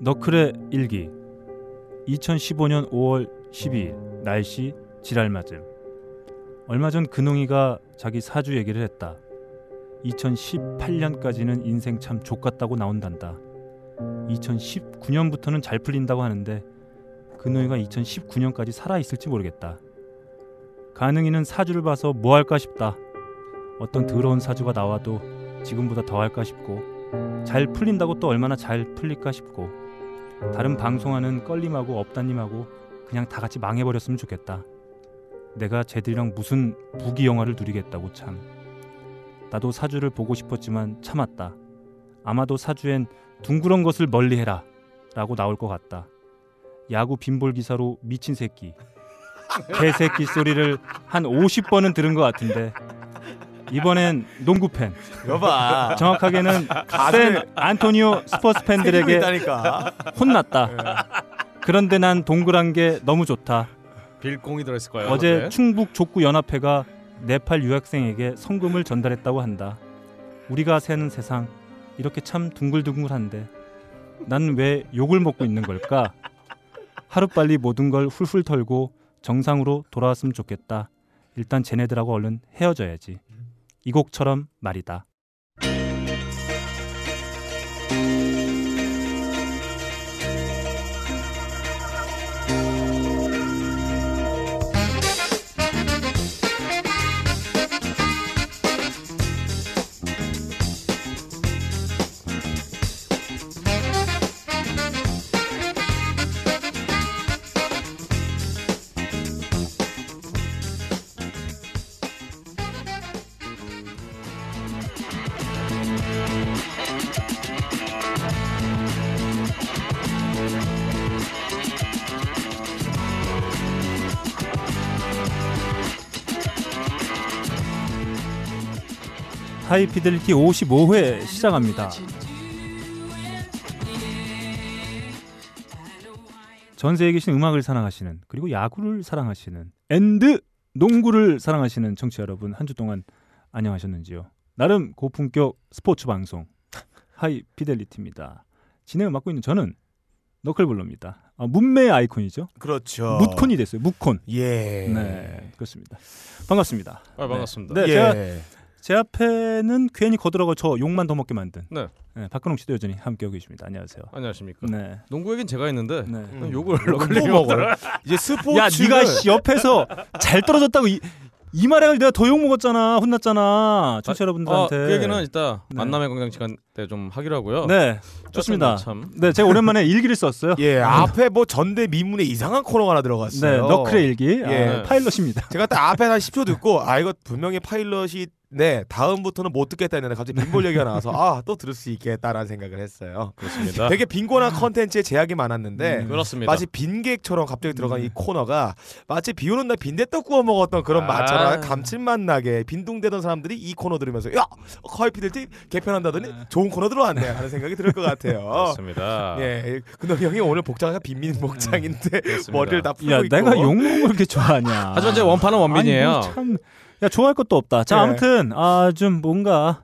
너클의 일기. 2015년 5월 12일 날씨 지랄 맞음. 얼마 전 근홍이가 자기 사주 얘기를 했다. 2018년까지는 인생 참 족같다고 나온단다. 2019년부터는 잘 풀린다고 하는데 근홍이가 2019년까지 살아있을지 모르겠다. 가능이는 사주를 봐서 뭐 할까 싶다. 어떤 더러운 사주가 나와도 지금보다 더 할까 싶고 잘 풀린다고 또 얼마나 잘 풀릴까 싶고 다른 방송하는 껄림하고 업다님하고 그냥 다 같이 망해버렸으면 좋겠다. 내가 쟤들이랑 무슨 부귀 영화를 누리겠다고 참. 나도 사주를 보고 싶었지만 참았다. 아마도 사주엔 둥그런 것을 멀리해라 라고 나올 것 같다. 야구 빈볼 기사로 미친 새끼. 개새끼 소리를 한 50번은 들은 것 같은데 이번엔 농구 팬. 여봐. 정확하게는 샌 안토니오 스퍼스 팬들에게. 혼났다. 그런데 난 동그란 게 너무 좋다. 빌공이 들어있을 거예요. 어제 네. 충북 족구 연합회가 네팔 유학생에게 성금을 전달했다고 한다. 우리가 사는 세상 이렇게 참 둥글둥글한데 난 왜 욕을 먹고 있는 걸까? 하루빨리 모든 걸 훌훌 털고 정상으로 돌아왔으면 좋겠다. 일단 쟤네들하고 얼른 헤어져야지. 이 곡처럼 말이다. 하이피델리티 55회 시작합니다. 전 세계에 계신 음악을 사랑하시는 그리고 야구를 사랑하시는 and 농구를 사랑하시는 청취자 여러분 한 주 동안 안녕하셨는지요? 나름 고품격 스포츠 방송 하이피델리티입니다. 진행을 맡고 있는 저는 너클볼러입니다. 아, 뭇매의 아이콘이죠. 그렇죠. 뭇콘이 됐어요. 뭇콘. 예. 네, 그렇습니다. 반갑습니다. 아, 반갑습니다. 네, 예. 제가 제 앞에는 괜히 거들어가 저 욕만 더 먹게 만든 네. 박근홍 씨도 여전히 함께하고 계십니다. 안녕하세요. 안녕하십니까. 네. 농구 얘기는 제가 했는데 네. 음. 욕을 또 너클님 먹어요. 이제 스포츠. 야, 네가 씨 옆에서 잘 떨어졌다고 이, 이 말에 가지고 내가 더 욕 먹었잖아. 혼났잖아. 청취자 여러분들한테. 아, 그 얘기는 이따 네. 만남의 광장 시간 때 좀 하기로 하고요. 네. 좋습니다. 참. 네, 제가 오랜만에 일기를 썼어요. 예, 앞에 뭐 전대 미문에 이상한 코너가 하나 들어갔어요. 네, 너클의 일기. 아, 예. 파일럿입니다. 제가 딱 앞에 한 10초 듣고 아 이거 분명히 파일럿이 네 다음부터는 못 듣겠다 했는데 갑자기 빈볼 얘기가 나와서 아 또 들을 수 있겠다라는 생각을 했어요. 그렇습니다. 되게 빈곤한 컨텐츠에 제약이 많았는데 음, 그렇습니다. 마치 빈객처럼 갑자기 들어간 음. 이 코너가 마치 비 오는 날 빈대떡 구워 먹었던 그런 아. 맛처럼 감칠맛 나게 빈둥대던 사람들이 이 코너 들으면서 야 커피들티 개편한다더니 좋은 코너 들어왔네 하는 생각이 들것 같아요. 그렇습니다. 예, 근데 형이 오늘 복장이 빈민 복장인데 그렇습니다. 머리를 다 풀고 야, 있고. 내가 욕 먹는 걸 그렇게 좋아하냐. 하지만 제 원판은 원빈이에요. 아니, 뭐 참, 야 좋아할 것도 없다. 자 네. 아무튼 아 좀 뭔가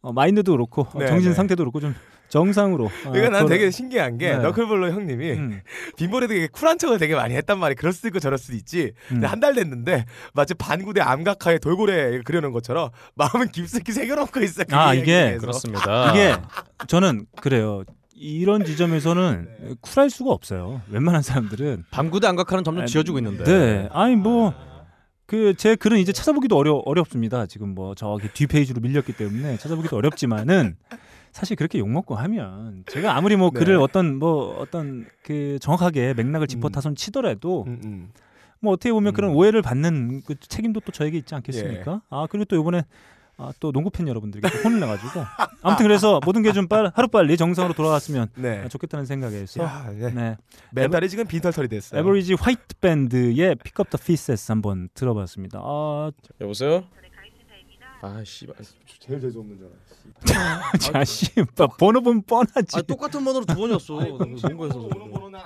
어, 마인드도 그렇고 어, 네, 정신 네. 상태도 그렇고 좀 정상으로. 어, 그러니까 난 돌아- 되게 신기한 게 네. 너클볼러 형님이 음, 빈볼에 되게 쿨한 척을 되게 많이 했단 말이 그럴 수도 있고 저럴 수도 있지. 음. 근데 한달 됐는데 마치 반구대 암각하에 돌고래 그려놓은 것처럼 마음은 깊숙이 새겨놓고 있어. 그 아, 이게 얘기에서. 그렇습니다. 이게 저는 그래요. 이런 지점에서는 네. 쿨할 수가 없어요. 웬만한 사람들은. 밤구대 안각하는 점점 지어주고 있는데. 네. 아니 뭐. 그 제 글은 이제 찾아보기도 어려 어렵습니다. 지금 뭐 저기 뒤 페이지로 밀렸기 때문에 찾아보기도 어렵지만은 사실 그렇게 욕 먹고 하면 제가 아무리 뭐 네. 글을 어떤 뭐 어떤 그 정확하게 맥락을 짚어 음. 타선 치더라도 음, 음. 뭐 어떻게 보면 음. 그런 오해를 받는 그 책임도 또 저에게 있지 않겠습니까? 아 그리고 또 이번에 아, 또 농구 팬 여러분들께 또 혼을 내가지고 아무튼 그래서 모든 게 좀 하루 빨리 정상으로 돌아갔으면 네. 아, 좋겠다는 생각에서 야, 네. 네 멘탈이 지금 빈털털이 됐어요. Average White Band의 Pick Up the Pieces 한번 들어봤습니다. 아 여보세요? 아 씨발. 제일 재수 없는 줄 자씨 번호 보면 뻔하지. 아 똑같은 번호로 두 번이었어. 농구에서.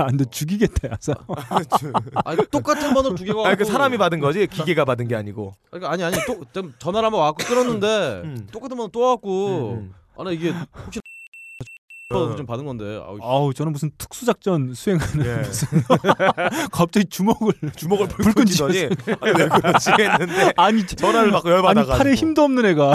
야, 너 죽이겠다, 야사. 아 똑같은 번호로 두 개가. 아, 그. 사람이 받은 거지 기계가 받은 게 아니고. 그러니까 아니 아니 또좀 전화를 한번 와갖고 끊었는데 음. 똑같은 번호 또 와갖고 음, 음. 아나 이게 혹시 어. 좀 받은 건데. 아우, 아우 저는 무슨 특수 작전 수행하는 예. 갑자기 주먹을 주먹을 불끈 쥐더니 아니 왜 그러지 했는데 아니 저- 전화를 받고 아니 열받아 가지고 팔에 힘도 없는 애가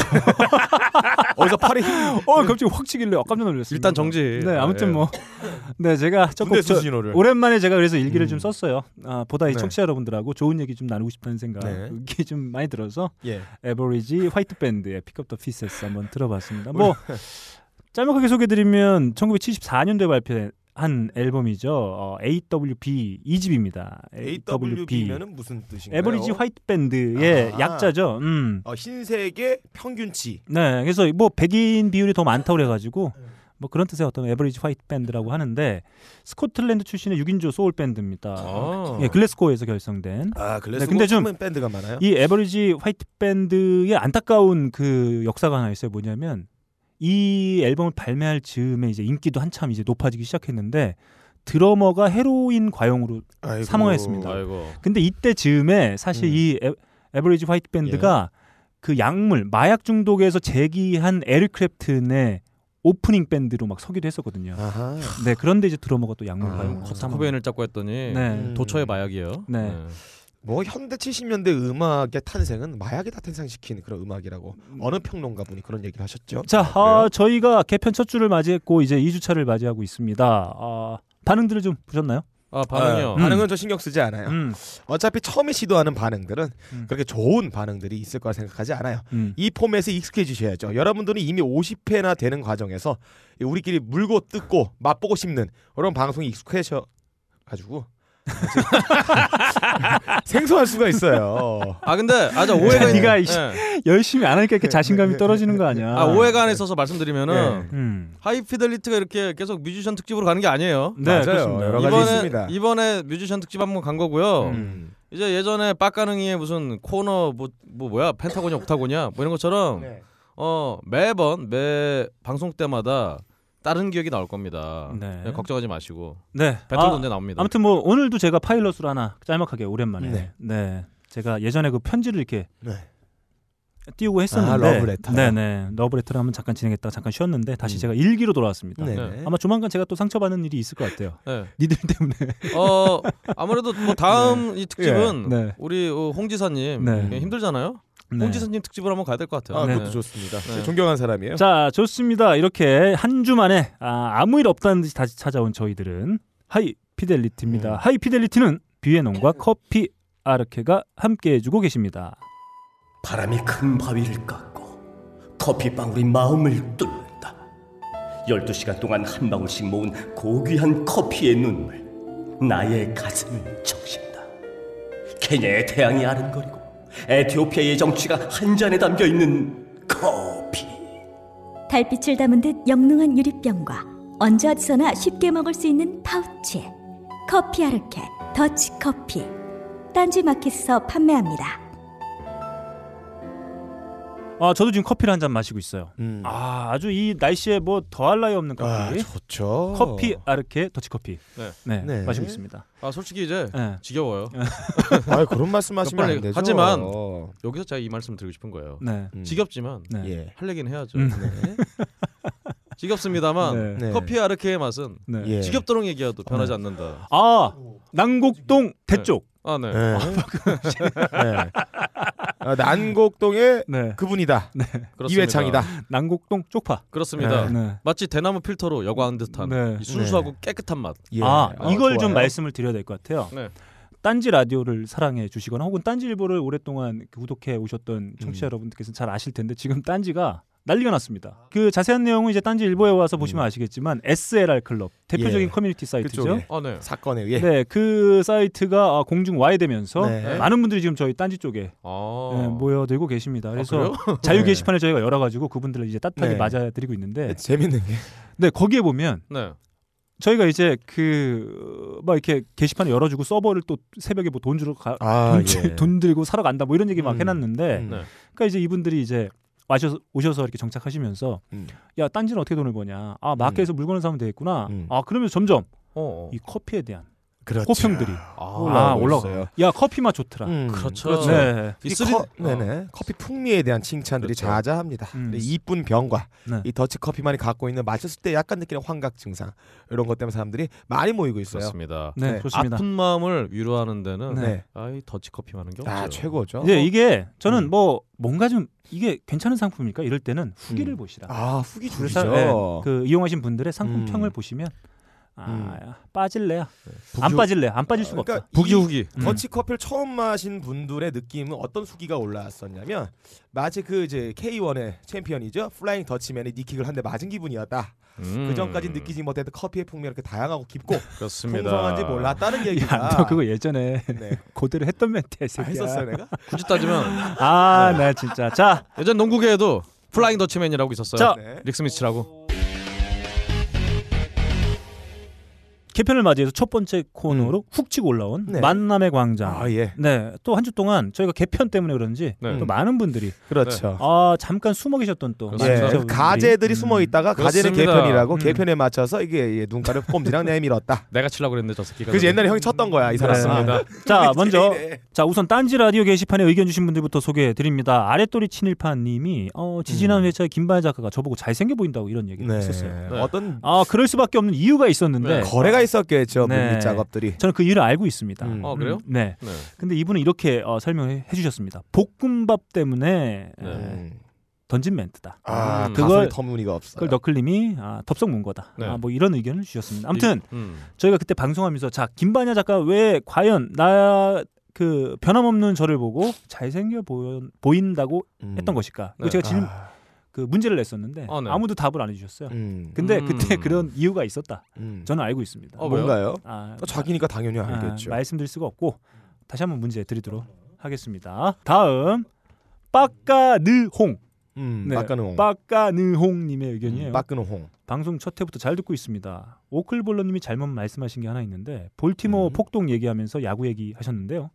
어디서 팔에 힘어 갑자기 확 치길래 깜짝 놀랐어요. 일단 정지. 네 아무튼 예. 뭐네 제가 조금 저, 오랜만에 제가 그래서 일기를 음. 좀 썼어요. 아, 보다 이 네. 청취자 여러분들하고 좋은 얘기 좀 나누고 싶다는 생각 네. 이게 좀 많이 들어서 예. Average White Band의 Pick Up the Pieces 한번 들어봤습니다. 뭐 짤막하게 소개드리면 1974년도에 발표한 앨범이죠. 어, AWB 2집입니다. AWB면은 무슨 뜻인가요? Average White Band의 아. 약자죠. 음. 어, 흰색의 평균치. 네, 그래서 뭐 백인 비율이 더 많다고 그래가지고 뭐 그런 뜻의 어떤 Average White Band라고 하는데 스코틀랜드 출신의 6인조 소울 밴드입니다. 아. 예, 글래스고에서 결성된 아, 글래스 네, 근데 좀- 밴드가 많아요. 이 Average White Band의 안타까운 그 역사가 하나 있어요. 뭐냐면 이 앨범을 발매할 즈음에 이제 인기도 한참 이제 높아지기 시작했는데 드러머가 헤로인 과용으로 아이고. 사망했습니다. 아이고. 근데 이때 즈음에 사실 음. 이 에, Average White Band가 그 약물 마약 중독에서 재기한 에릭 크랩튼의 오프닝 밴드로 막 서기도 했었거든요. 아하. 네 그런데 이제 드러머가 또 약물 아, 과용 커트 코베인을 잡고 했더니 네. 음. 도처의 마약이에요. 네. 뭐 현대 70년대 음악의 탄생은 마약이 다 탄생시킨 그런 음악이라고 어느 평론가 분이 그런 얘기를 하셨죠. 자, 아, 저희가 개편 첫 주를 맞이했고 이제 2주차를 맞이하고 있습니다. 아, 반응들을 좀 보셨나요? 아 반응이요. 아, 반응은 저 신경 쓰지 않아요. 음, 어차피 처음에 시도하는 반응들은 음. 그렇게 좋은 반응들이 있을 거라 생각하지 않아요. 음. 이 포맷에 익숙해지셔야죠. 여러분들은 이미 50회나 되는 과정에서 우리끼리 물고 뜯고 맛보고 씹는 그런 방송이 익숙해져 가지고 생소할 수가 있어요. 아 근데 아저 오해가 있- 네가 예. 열심히 안 하니까 이렇게 자신감이 떨어지는 거 아니야? 아 오해가 안에 있어서 말씀드리면은 음. 하이피델리티가 이렇게 계속 뮤지션 특집으로 가는 게 아니에요. 네, 맞아요. 그렇습니다. 여러 가지 이번에 있습니다. 이번에 뮤지션 특집 한번 간 거고요. 음. 이제 예전에 빡가능이의 무슨 코너 뭐, 뭐 뭐야 펜타곤이야 옥타곤이야 뭐 이런 것처럼 네. 어 매번 매 방송 때마다 다른 기억이 나올 겁니다. 네. 네, 걱정하지 마시고 네. 배틀도 아, 언제 나옵니다. 아무튼 뭐 오늘도 제가 파일럿으로 하나 짤막하게 오랜만에 네. 네. 제가 예전에 그 편지를 이렇게 네. 띄우고 했었는데 아, 러브레터요? 네네 러브레터를 한번 잠깐 진행했다가 잠깐 쉬었는데 다시 음. 제가 일기로 돌아왔습니다. 네. 네. 아마 조만간 제가 또 상처받는 일이 있을 것 같아요. 네. 니들 때문에. 어 아무래도 뭐 다음 이 특집은 네. 우리 어, 홍 지사님 네. 예, 힘들잖아요. 네. 홍 지사님 특집으로 한번 가야 될 것 같아요. 아, 네. 그것도 좋습니다. 네. 존경한 사람이에요. 자 좋습니다. 이렇게 한 주 만에 아, 아무 일 없다는 듯이 다시 찾아온 저희들은 High Fidelity입니다. 음. High Fidelity는 비에논과 커피 아르케가 함께 해주고 계십니다. 바람이 큰 바위를 깎고 커피 방울이 마음을 뚫는다. 12시간 동안 한 방울씩 모은 고귀한 커피의 눈물 나의 가슴을 적신다. 케냐의 태양이 아른거리고 에티오피아의 정취가 한 잔에 담겨 있는 커피. 달빛을 담은 듯 영롱한 유리병과 언제 어디서나 쉽게 먹을 수 있는 파우치 커피 아르케 더치 커피 딴지 마켓에서 판매합니다. 아 저도 지금 커피를 한 잔 마시고 있어요. 음. 아 아주 이 날씨에 뭐 더할 나위 없는 아, 커피. 좋죠. 커피 아르케 더치 커피. 네. 네, 네. 마시고 있습니다. 아 솔직히 이제 네. 지겨워요. 아, 그런 말씀하시면 안 되죠. 하지만 여기서 제가 이 말씀 드리고 싶은 거예요. 네. 음. 지겹지만 네. 예. 할 얘기는 해야죠. 음. 네. 지겹습니다만 네. 네. 커피 아르케의 맛은 네. 예. 지겹도록 얘기해도 변하지 않는다. 아 난곡동 대쪽. 아 네. 네. 네. 아, 난곡동의 네. 그분이다. 그렇습니다. 이회창이다. 난곡동 쪽파. 그렇습니다. 네. 마치 대나무 필터로 여과한 듯한 네. 이 순수하고 깨끗한 맛. 예. 아 어, 이걸 좀 좋아요. 말씀을 드려야 될 것 같아요. 네. 딴지 라디오를 사랑해 주시거나 혹은 딴지 일보를 오랫동안 구독해 오셨던 청취자 음. 여러분들께서는 잘 아실 텐데 지금 딴지가 난리가 났습니다. 그 자세한 내용은 이제 딴지 일보에 와서 보시면 음. 아시겠지만 SLR 클럽 대표적인 예. 커뮤니티 사이트죠. 그쪽에. 아 네. 사건에 의해 네, 그 사이트가 아, 공중 와해되면서 네. 많은 분들이 지금 저희 딴지 쪽에 아. 네, 모여들고 계십니다. 그래서 그래요? 자유 네. 게시판을 저희가 열어가지고 그분들을 이제 따뜻하게 네. 맞아드리고 있는데, 재밌는 게 네 거기에 보면 네. 저희가 이제 그 막 이렇게 게시판을 열어주고 서버를 또 새벽에 뭐 돈 주러 가, 아, 돈, 주- 예. 돈 들고 사러 간다 뭐 이런 얘기 막 음. 해놨는데, 음. 네. 그러니까 이제 이분들이 이제 와셔서 오셔서 이렇게 정착하시면서 음. 야 딴지는 어떻게 돈을 버냐? 아 마켓에서 물건을 사면 되겠구나. 음. 아 그러면서 점점 어. 어. 이 커피에 대한 그렇죠. 호평들이 아, 아, 올라가. 있어요. 야 커피 맛 좋더라. 음, 그렇죠. 네. 이이 쓰리- 커, 네네. 커피 풍미에 대한 칭찬들이 그렇죠. 자자합니다. 음. 이쁜 병과 네. 이 더치 커피만이 갖고 있는 마셨을 때 약간 느끼는 환각 증상 이런 것 때문에 사람들이 많이 모이고 있어요. 그렇습니다. 네, 네. 좋습니다. 아픈 마음을 위로하는 데는 네. 아이 더치 커피만 한 게 아 없죠. 최고죠. 이제 이게 저는 음. 뭐 뭔가 좀 이게 괜찮은 상품입니까? 이럴 때는 후기를 음. 보시라. 아 후기 주시죠. 네, 그 이용하신 분들의 상품 음. 평을 보시면 아 음. 빠질래야 부기- 안 빠질래 안 빠질 수가 그러니까 없다. 부기 후기. 음. 더치 커피를 처음 마신 분들의 느낌은 어떤 후기가 올라왔었냐면 마치 그 이제 K1의 챔피언이죠 Flying Dutchman이 니킥을 한 대 맞은 기분이었다. 음. 그 전까지 느끼지 못했던 커피의 풍미 이렇게 다양하고 깊고 그렇습니다. 풍성한지 몰랐다는 얘기가. 야, 너 그거 예전에 네. 고대로 했던 멘트야, 이 아, 새끼야. 했었어요 내가. 굳이 따지면 아, 나 진짜. 자, 예전 농구계에도 Flying Dutchman이라고 있었어요. 자. 네. 릭 스미스라고. 개편을 맞이해서 첫 번째 코너로 훅 치고 올라온 네. 만남의 광장. 아 예. 네, 또 한 주 동안 저희가 개편 때문에 그런지 네. 또 많은 분들이 그렇죠. 아 잠깐 숨어 계셨던 또. 예, 가재들이 음, 숨어 있다가 가재는 그렇습니다. 개편이라고 음. 개편에 맞춰서 이게 예, 눈가를 꼼지랑 내밀었다. 내가 치려고 그랬는데 저 새끼가. 그래서 옛날에 형이 쳤던 거야 이 사람. 그렇습니다. 자, 먼저 네. 자 우선 딴지 라디오 게시판에 의견 주신 분들부터 소개해 드립니다. 아랫도리 친일파 님이 어, 지지난 회차에 김반야 작가가 저보고 잘생겨 보인다고 이런 얘기를 네. 했었어요. 네. 어떤 아 그럴 수밖에 없는 이유가 있었는데 네. 거래가 있었겠죠 네. 물밑 작업들이. 저는 그 이유를 알고 있습니다. 음. 어 그래요? 네. 네. 근데 이분은 이렇게 어, 설명해 주셨습니다. 볶음밥 때문에 네. 에, 음. 던진 멘트다. 아 음. 그걸 터무니가 없어요. 그걸 너클님이 아, 덥석 문 거다. 네. 아, 뭐 이런 의견을 주셨습니다. 아무튼 이- 음. 저희가 그때 방송하면서 자 김반야 작가 왜 과연 나 그 변함없는 저를 보고 잘생겨 보여, 보인다고 음. 했던 것일까? 이거 네. 제가 질문 아, 그 문제를 냈었는데 어, 네. 아무도 답을 안 해주셨어요. 음. 근데 음. 그때 그런 이유가 있었다. 음. 저는 알고 있습니다. 어? 뭔가요? 아, 또 자기니까 당연히 아, 알겠죠. 말씀드릴 수가 없고 다시 한번 문제 드리도록 하겠습니다. 다음 빡까느홍 음, 네. 빠끄는 홍. 빡까느홍님의 의견이에요. 음, 빠끄는 홍. 방송 첫 회부터 잘 듣고 있습니다. 너클볼러님이 잘못 말씀하신 게 하나 있는데 볼티모어 음. 폭동 얘기하면서 야구 얘기 하셨는데요.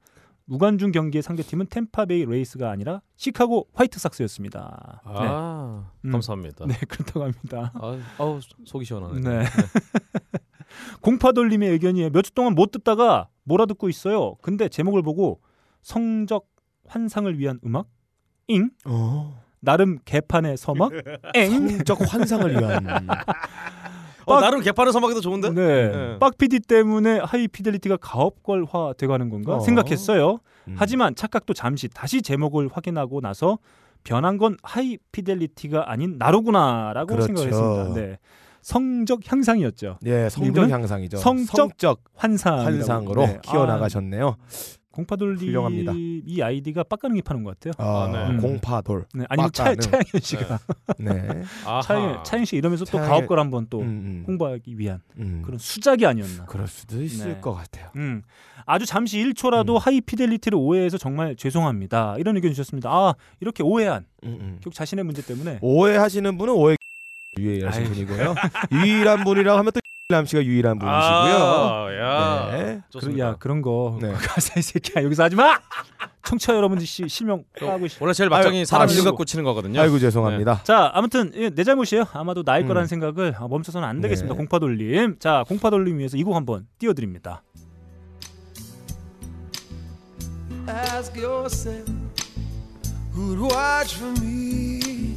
무관중 경기의 상대팀은 템파베이 레이스가 아니라 시카고 화이트삭스였습니다. 아 음. 감사합니다. 네, 네 그렇다고 합니다. 아, 아우 속이 시원하네. 네. 공파돌림의 의견이에요. 몇 주 동안 못 듣다가 몰아듣고 있어요. 근데 제목을 보고 성적 환상을 위한 음악? 잉? 어. 나름 개판의 서막? 엥? 성적 환상을 위한. 어, 나름 개파는 서막이도 좋은데. 네. 네. 빡 PD 때문에 하이피델리티가 가업걸화 돼가는 건가 어. 생각했어요. 음. 하지만 착각도 잠시 다시 제목을 확인하고 나서 변한 건 하이피델리티가 아닌 나로구나라고 그렇죠. 생각했습니다. 네. 성적 향상이었죠. 예, 성적 향상이죠. 성적 성적 환상 환상으로 키워 나가셨네요. 공파돌리 훌륭합니다. 이 아이디가 빡가능이 파는 것 같아요. 아, 네. 음. 공파돌. 네, 아니면 차. 차영현 씨가 네. 아하. 차영현, 차영 씨 이러면서 또 차영현- 가업걸 한번 또 음, 음. 홍보하기 위한 음. 그런 수작이 아니었나. 그럴 수도 있을 네. 것 같아요. 음, 아주 잠시 1초라도 음. 하이피델리티를 오해해서 정말 죄송합니다. 이런 의견 주셨습니다. 아 이렇게 오해한 음, 음. 결국 자신의 문제 때문에 오해하시는 분은 오해 유일하신 아이. 분이고요. 유일한 분이라고 하면 또 남 씨가 유일한 분이시고요. 아, 야. 네. 그. 야 그런 거 네. 가사 이 새끼야 여기서 하지 마. 청취자 여러분들 씨 실명 하고 싶. 원래 제일 막장이 사람 아이고. 이름 갖고 치는 거거든요. 아이고 죄송합니다. 자 아무튼 예, 내 잘못이에요. 아마도 나일 음. 거라는 생각을 아, 멈춰서는 안 되겠습니다. 네. 공파 돌림. 자 공파 돌림 위해서 이 곡 한번 띄워드립니다. Ask yourself who'd watch for me.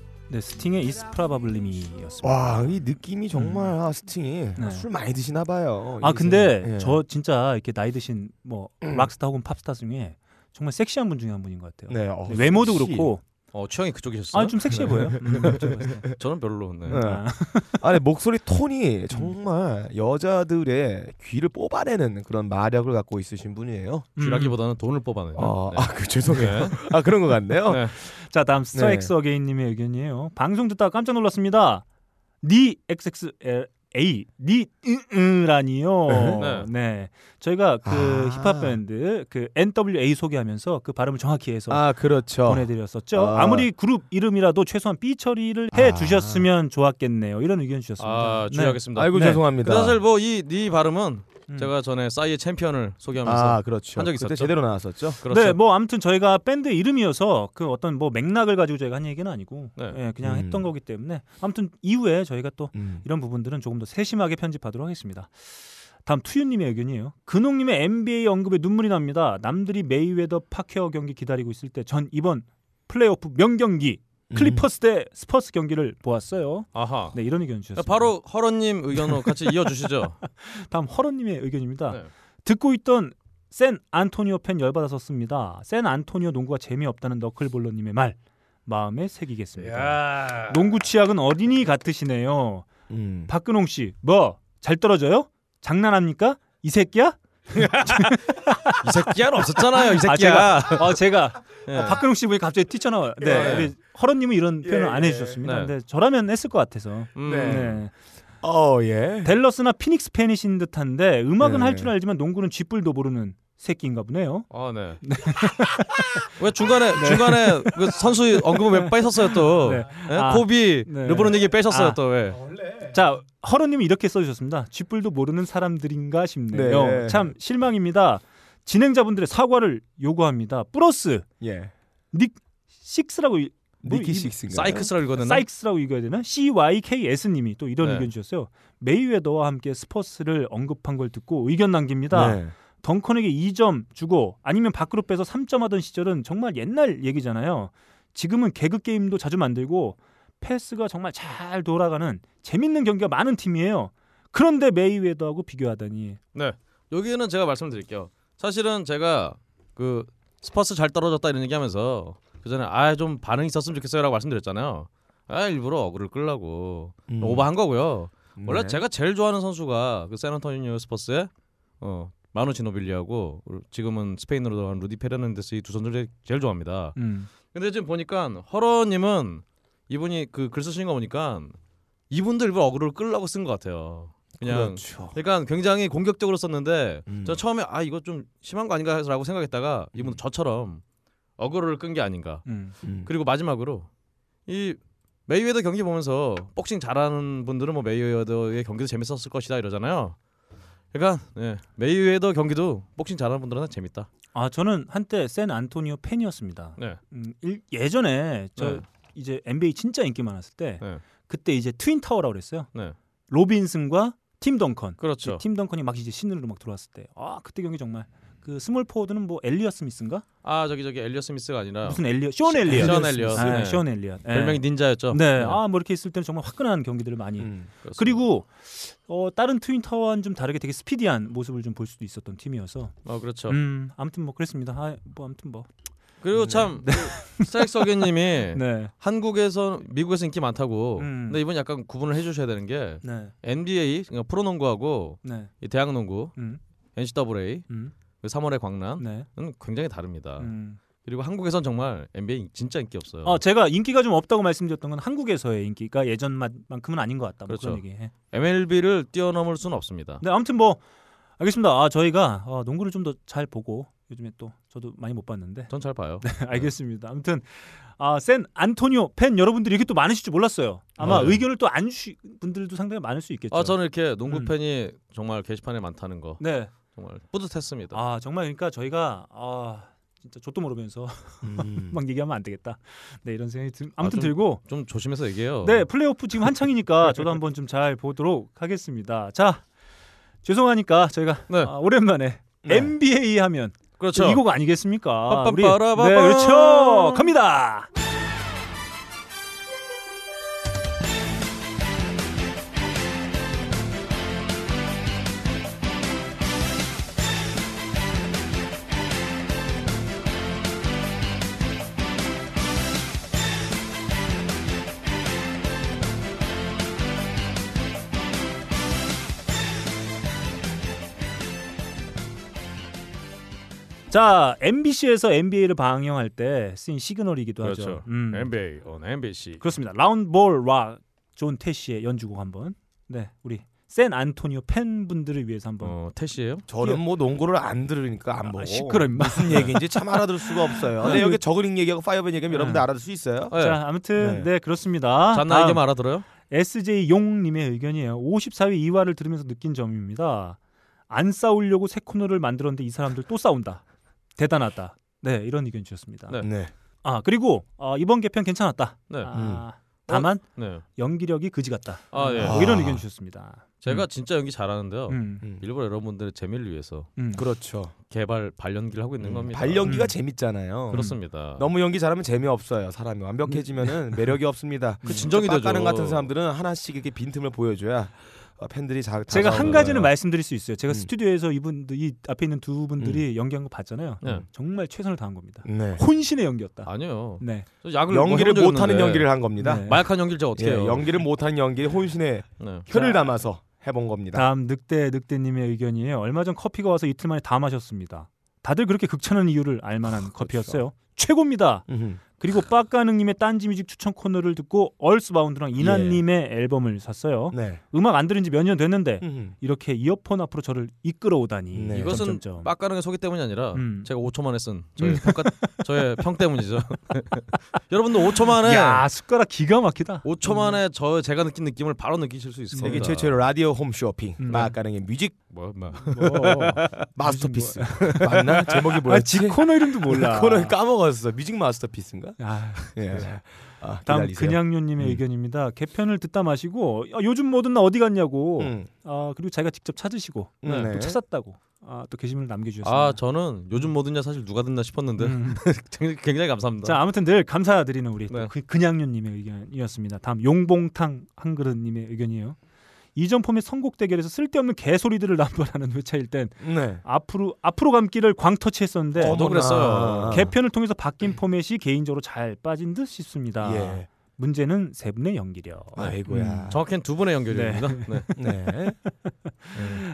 네 스팅의 이스프라바블림이었습니다. 와, 이 느낌이 정말 아, 스팅이 네. 술 많이 드시나 봐요. 아이 근데 예. 저 진짜 이렇게 나이 드신 뭐 락스타 혹은 팝스타 중에 정말 섹시한 분 중에 한 분인 것 같아요. 네, 어, 네, 외모도 혹시- 그렇고 어, 취향이 그쪽이셨어요? 아좀 섹시해 보여요. 음, 제가 봤을 때. 저는 별로. 네. 네. 아, 아니 목소리 톤이 정말 여자들의 귀를 뽑아내는 그런 마력을 갖고 있으신 분이에요. 음. 쥐라기보다는 돈을 뽑아내요. 아, 네. 아, 그 죄송해요. 아 그런 것 같네요. 네. 자 다음 스트라이크스 어게인님의 의견이에요. 방송 듣다가 깜짝 놀랐습니다. 니 XX A 리으라니요. 네. 네. 저희가 그 아. 힙합 밴드 그 NWA 소개하면서 그 발음을 정확히 해서 아 그렇죠. 보내드렸었죠. 아. 아. 무리 그룹 이름이라도 최소한 B 처리를 해 아. 주셨으면 좋았겠네요. 이런 의견 주셨습니다. 아 주의하겠습니다. 아이고 네. 죄송합니다. 사실 뭐이네 발음은 음. 제가 전에 싸이의 챔피언을 소개하면서 아 그렇죠. 한적 있었죠. 제대로 나왔었죠. 그렇죠. 네, 뭐 아무튼 저희가 밴드 이름이어서 그 어떤 뭐 맥락을 가지고 저희가 한 얘기는 아니고 네. 예, 그냥 음. 했던 거기 때문에 아무튼 이후에 저희가 또 음. 이런 부분들은 조금 더 세심하게 편집하도록 하겠습니다. 다음 투유님의 의견이에요. 근홍님의 NBA 언급에 눈물이 납니다. 남들이 메이웨더 파키아오 경기 기다리고 있을 때 전 이번 플레이오프 명경기 음. 클리퍼스 대 스퍼스 경기를 보았어요. 아하. 네 이런 의견 주셨습니다. 바로 허런님 의견으로 같이 이어주시죠. 다음 허런님의 의견입니다. 네. 듣고 있던 샌 안토니오 팬 열받아서 씁니다. 샌 안토니오 농구가 재미없다는 너클볼러님의 말 마음에 새기겠습니다. 농구 취향은 어린이 같으시네요. 음. 박근홍 씨, 뭐 잘 떨어져요? 장난합니까? 이 새끼야? 이 새끼야는 없었잖아요. 이 아, 새끼야. 제가, 어, 제가 예. 어, 박근홍 씨 보니 갑자기 튀쳐나와요. 네, 예. 우리 허런님은 이런 표현을 예, 안 예. 해주셨습니다. 네. 근데 저라면 했을 것 같아서. 음. 네. 네. 어 예. 댈러스나 피닉스 팬이신 듯한데 음악은 네. 할줄 알지만 농구는 쥐뿔도 모르는 새끼인가 보네요. 아 네. 왜 중간에 중간에 그 선수 언급을 왜 빼셨어요 또? 네. 예? 아, 코비 네. 르브론 얘기 빼셨어요 아. 또 왜? 자, 허런님이 이렇게 써주셨습니다. 쥐뿔도 모르는 사람들인가 싶네요. 네. 참 실망입니다. 진행자분들의 사과를 요구합니다. 플러스 예. 닉 식스라고 이- 뭐 니키 이- 식스인가? 사이크스라고 읽었는데. 사이크스라고 읽어야 되나? CYKS님이 또 이런 네. 의견 주셨어요. 메이웨더와 함께 스퍼스를 언급한 걸 듣고 의견 남깁니다. 네. 덩컨에게 2점 주고 아니면 밖으로 빼서 3점 하던 시절은 정말 옛날 얘기잖아요. 지금은 개그 게임도 자주 만들고 패스가 정말 잘 돌아가는 재밌는 경기가 많은 팀이에요. 그런데 메이웨더하고 비교하다니. 네. 여기는 제가 말씀드릴게요. 사실은 제가 그 스퍼스 잘 떨어졌다 이런 얘기하면서 그 전에 아 좀 반응 있었으면 좋겠어요라고 말씀드렸잖아요. 아 일부러 어그로 끌라고 음. 오버한 거고요. 원래 네. 제가 제일 좋아하는 선수가 그 샌안토니오 스퍼스의 어 마누 지노빌리하고 지금은 스페인으로 들어간 루디 페르난데스 이 두 선수를 제일 좋아합니다. 음. 근데 지금 보니까 허런님은 이분이 그 글 쓰신 거 보니까 이분도 일부러 어그로 끌라고 쓴 것 같아요. 그냥 그렇죠. 그러니까 굉장히 공격적으로 썼는데 음. 저 처음에 아 이거 좀 심한 거 아닌가라고 생각했다가 이분 도 저처럼 어그로를 끈 게 아닌가. 음. 음. 그리고 마지막으로 이 메이웨더 경기 보면서 복싱 잘하는 분들은 뭐 메이웨더의 경기도 재밌었을 것이다 이러잖아요. 그러니까 네, 메이웨더 경기도 복싱 잘하는 분들은 재밌다. 아 저는 한때 샌 안토니오 팬이었습니다. 네. 음, 일- 예전에 저 네. 이제 NBA 진짜 인기 많았을 때 네. 그때 이제 twin tower라고 그랬어요. 네. 로빈슨과 팀 덩컨. 그렇죠. 팀 덩컨이 막 이제 신으로 막 들어왔을 때, 아 그때 경기 정말 그 small forward는 뭐 엘리엇 스미스인가? 아 저기 저기 엘리엇 스미스가 아니라 무슨 엘리엇? 션 엘리엇. 션 엘리엇. 아, 네. 션 엘리엇. 네. 별명이 닌자였죠. 네. 아뭐 이렇게 있을 때는 정말 화끈한 경기들을 많이. 음. 그리고 어, 다른 트윈 타워와는 좀 다르게 되게 스피디한 모습을 좀 볼 수도 있었던 팀이어서. 어 그렇죠. 음 아무튼 뭐 그랬습니다. 아, 뭐 아무튼 뭐. 그리고 참 스트라이크 서기님이 네. 한국에서 미국에서 인기 많다고. 음. 근데 이번 약간 구분을 해주셔야 되는 게 네. NBA 그러니까 프로농구하고 네. 이 대학농구, 음. NCAA, 음. 그 3월의 광란은 네. 굉장히 다릅니다. 음. 그리고 한국에선 정말 NBA 진짜 인기 없어요. 어 제가 인기가 좀 없다고 말씀드렸던 건 한국에서의 인기가 예전만큼은 아닌 것 같다. 뭐 그렇죠. 그런 얘기. 해. MLB를 뛰어넘을 수는 없습니다. 네, 아무튼 뭐 알겠습니다. 아 저희가 어, 농구를 좀 더 잘 보고 요즘에 또 저도 많이 못 봤는데 전 잘 봐요. 알겠습니다. 아무튼 아, 샌 안토니오 팬 여러분들이 이렇게 또 많으실 줄 몰랐어요. 아마 네. 의견을 또 안 주시 분들도 상당히 많을 수 있겠죠. 아 저는 이렇게 농구 음. 팬이 정말 게시판에 많다는 거 네. 정말 뿌듯했습니다. 아 정말 그러니까 저희가 아 진짜 좆도 모르면서 음. 막 얘기하면 안 되겠다. 네 이런 생각이 들, 아무튼 좀- 들고 좀 조심해서 얘기해요. 네 플레이오프 지금 한창이니까 저도 한번 좀 잘 보도록 하겠습니다. 자 죄송하니까 저희가 네. 아, 오랜만에 네. NBA 하면 그렇죠. 이곡 아니겠습니까? 우리. 네 그렇죠 갑니다. 자 MBC에서 NBA를 방영할 때 쓰인 시그널이기도 그렇죠. 하죠. 음. NBA on NBC. 그렇습니다. Roundball Rock 존 테시의 연주곡 한번 네 우리 샌 안토니오 팬분들을 위해서 한번 어, 테시예요? 저는 뭐 농구를 안 들으니까 안 보고 아, 시끄러, 임마. 무슨 얘기인지 참 알아들 수가 없어요. 근데 여기 저글링 얘기하고 파이어뱃 얘기하면 여러분들 알아들 수 있어요? 네. 자 아무튼 네. 네, 그렇습니다. 잔나 얘기만 알아들어요? SJ 용님의 의견이에요. 54회 2화를 들으면서 느낀 점입니다. 안 싸우려고 새 코너를 만들었는데 이 사람들 또 싸운다. 대단하다. 네 이런 의견 주셨습니다. 네. 네. 아 그리고 어, 이번 개편 괜찮았다. 네. 아, 다만 네. 연기력이 그지 같다. 아, 예. 뭐 이런 의견 주셨습니다. 제가 음. 진짜 연기 잘하는데요. 음, 음. 일부러 여러분들의 재미를 위해서 음. 그렇죠. 개발 발연기를 하고 있는 음, 겁니다. 발연기가 음. 재밌잖아요. 그렇습니다. 너무 연기 잘하면 재미없어요. 사람이 완벽해지면은 매력이 없습니다. 그 진정이 되죠. 빡가는 같은 사람들은 하나씩 이렇게 빈틈을 보여줘야 어, 팬들이 자, 제가 한 가지는 거예요. 말씀드릴 수 있어요. 제가 음. 스튜디오에서 이분들 이 앞에 있는 두 분들이 연기한 거 봤잖아요. 네. 정말 최선을 다한 겁니다. 네. 혼신의 연기였다. 아니요. 네. 연기를 뭐 적이 못하는 연기를 한 겁니다. 네. 마약한 연기를 제가 어떻게 예, 해요? 연기를 못하는 연기에 혼신의 네. 혀를 자. 담아서 해본 겁니다. 다음 늑대 늑대님의 의견이에요. 얼마 전 커피가 와서 이틀 만에 다 마셨습니다. 다들 그렇게 극찬하는 이유를 알만한 커피였어요. 최고입니다. 음흠. 그리고 빡가능님의 딴지뮤직 추천 코너를 듣고 얼스바운드랑 이난님의 앨범을 샀어요. 네. 음악 안 들은 지 몇 년 됐는데 음흠. 이렇게 이어폰 앞으로 저를 이끌어오다니. 네. 이것은. 빡가능의 소개 때문이 아니라 음. 제가 5초 만에 쓴 저의 평가 저의 평 때문이죠. 여러분들 5초 만에 야 숟가락 기가 막히다. 5초 만에 저 제가 느낀 느낌을 바로 느끼실 수 있을 세계 겁니다. 최초의 라디오 홈 쇼핑 음. 마가능의 뮤직 뭐, 뭐. 마스터피스 맞나 제목이 아, 뭐였지? 지 코너 이름도 몰라. 코너 까먹었어 뮤직 마스터피스인가? 아, 예. 아, 다음 기다리세요. 그냥요님의 음. 의견입니다. 개편을 듣다 마시고 야, 요즘 뭐든 나 어디 갔냐고. 음. 아 그리고 자기가 직접 찾으시고 음, 네. 또 찾았다고. 아, 또 게시물을 남겨주셨습니다. 아 저는 요즘 뭐 듣냐 사실 누가 듣나 싶었는데 음. 굉장히, 감사합니다. 자 아무튼 늘 감사드리는 우리 네. 그, 그냥요님의 의견이었습니다. 다음 용봉탕 한그릇님의 의견이에요. 이전 폼의 선곡 대결에서 쓸데없는 개소리들을 남발하는 회차일 땐 네. 앞으로 앞으로 감기를 광터치했었는데 저도 그랬어요. 개편을 통해서 바뀐 포맷이 개인적으로 잘 빠진 듯 싶습니다. 예. 문제는 세 분의 연기력. 아이고야. 정확히는 두 분의 연결입니다. 네. 네.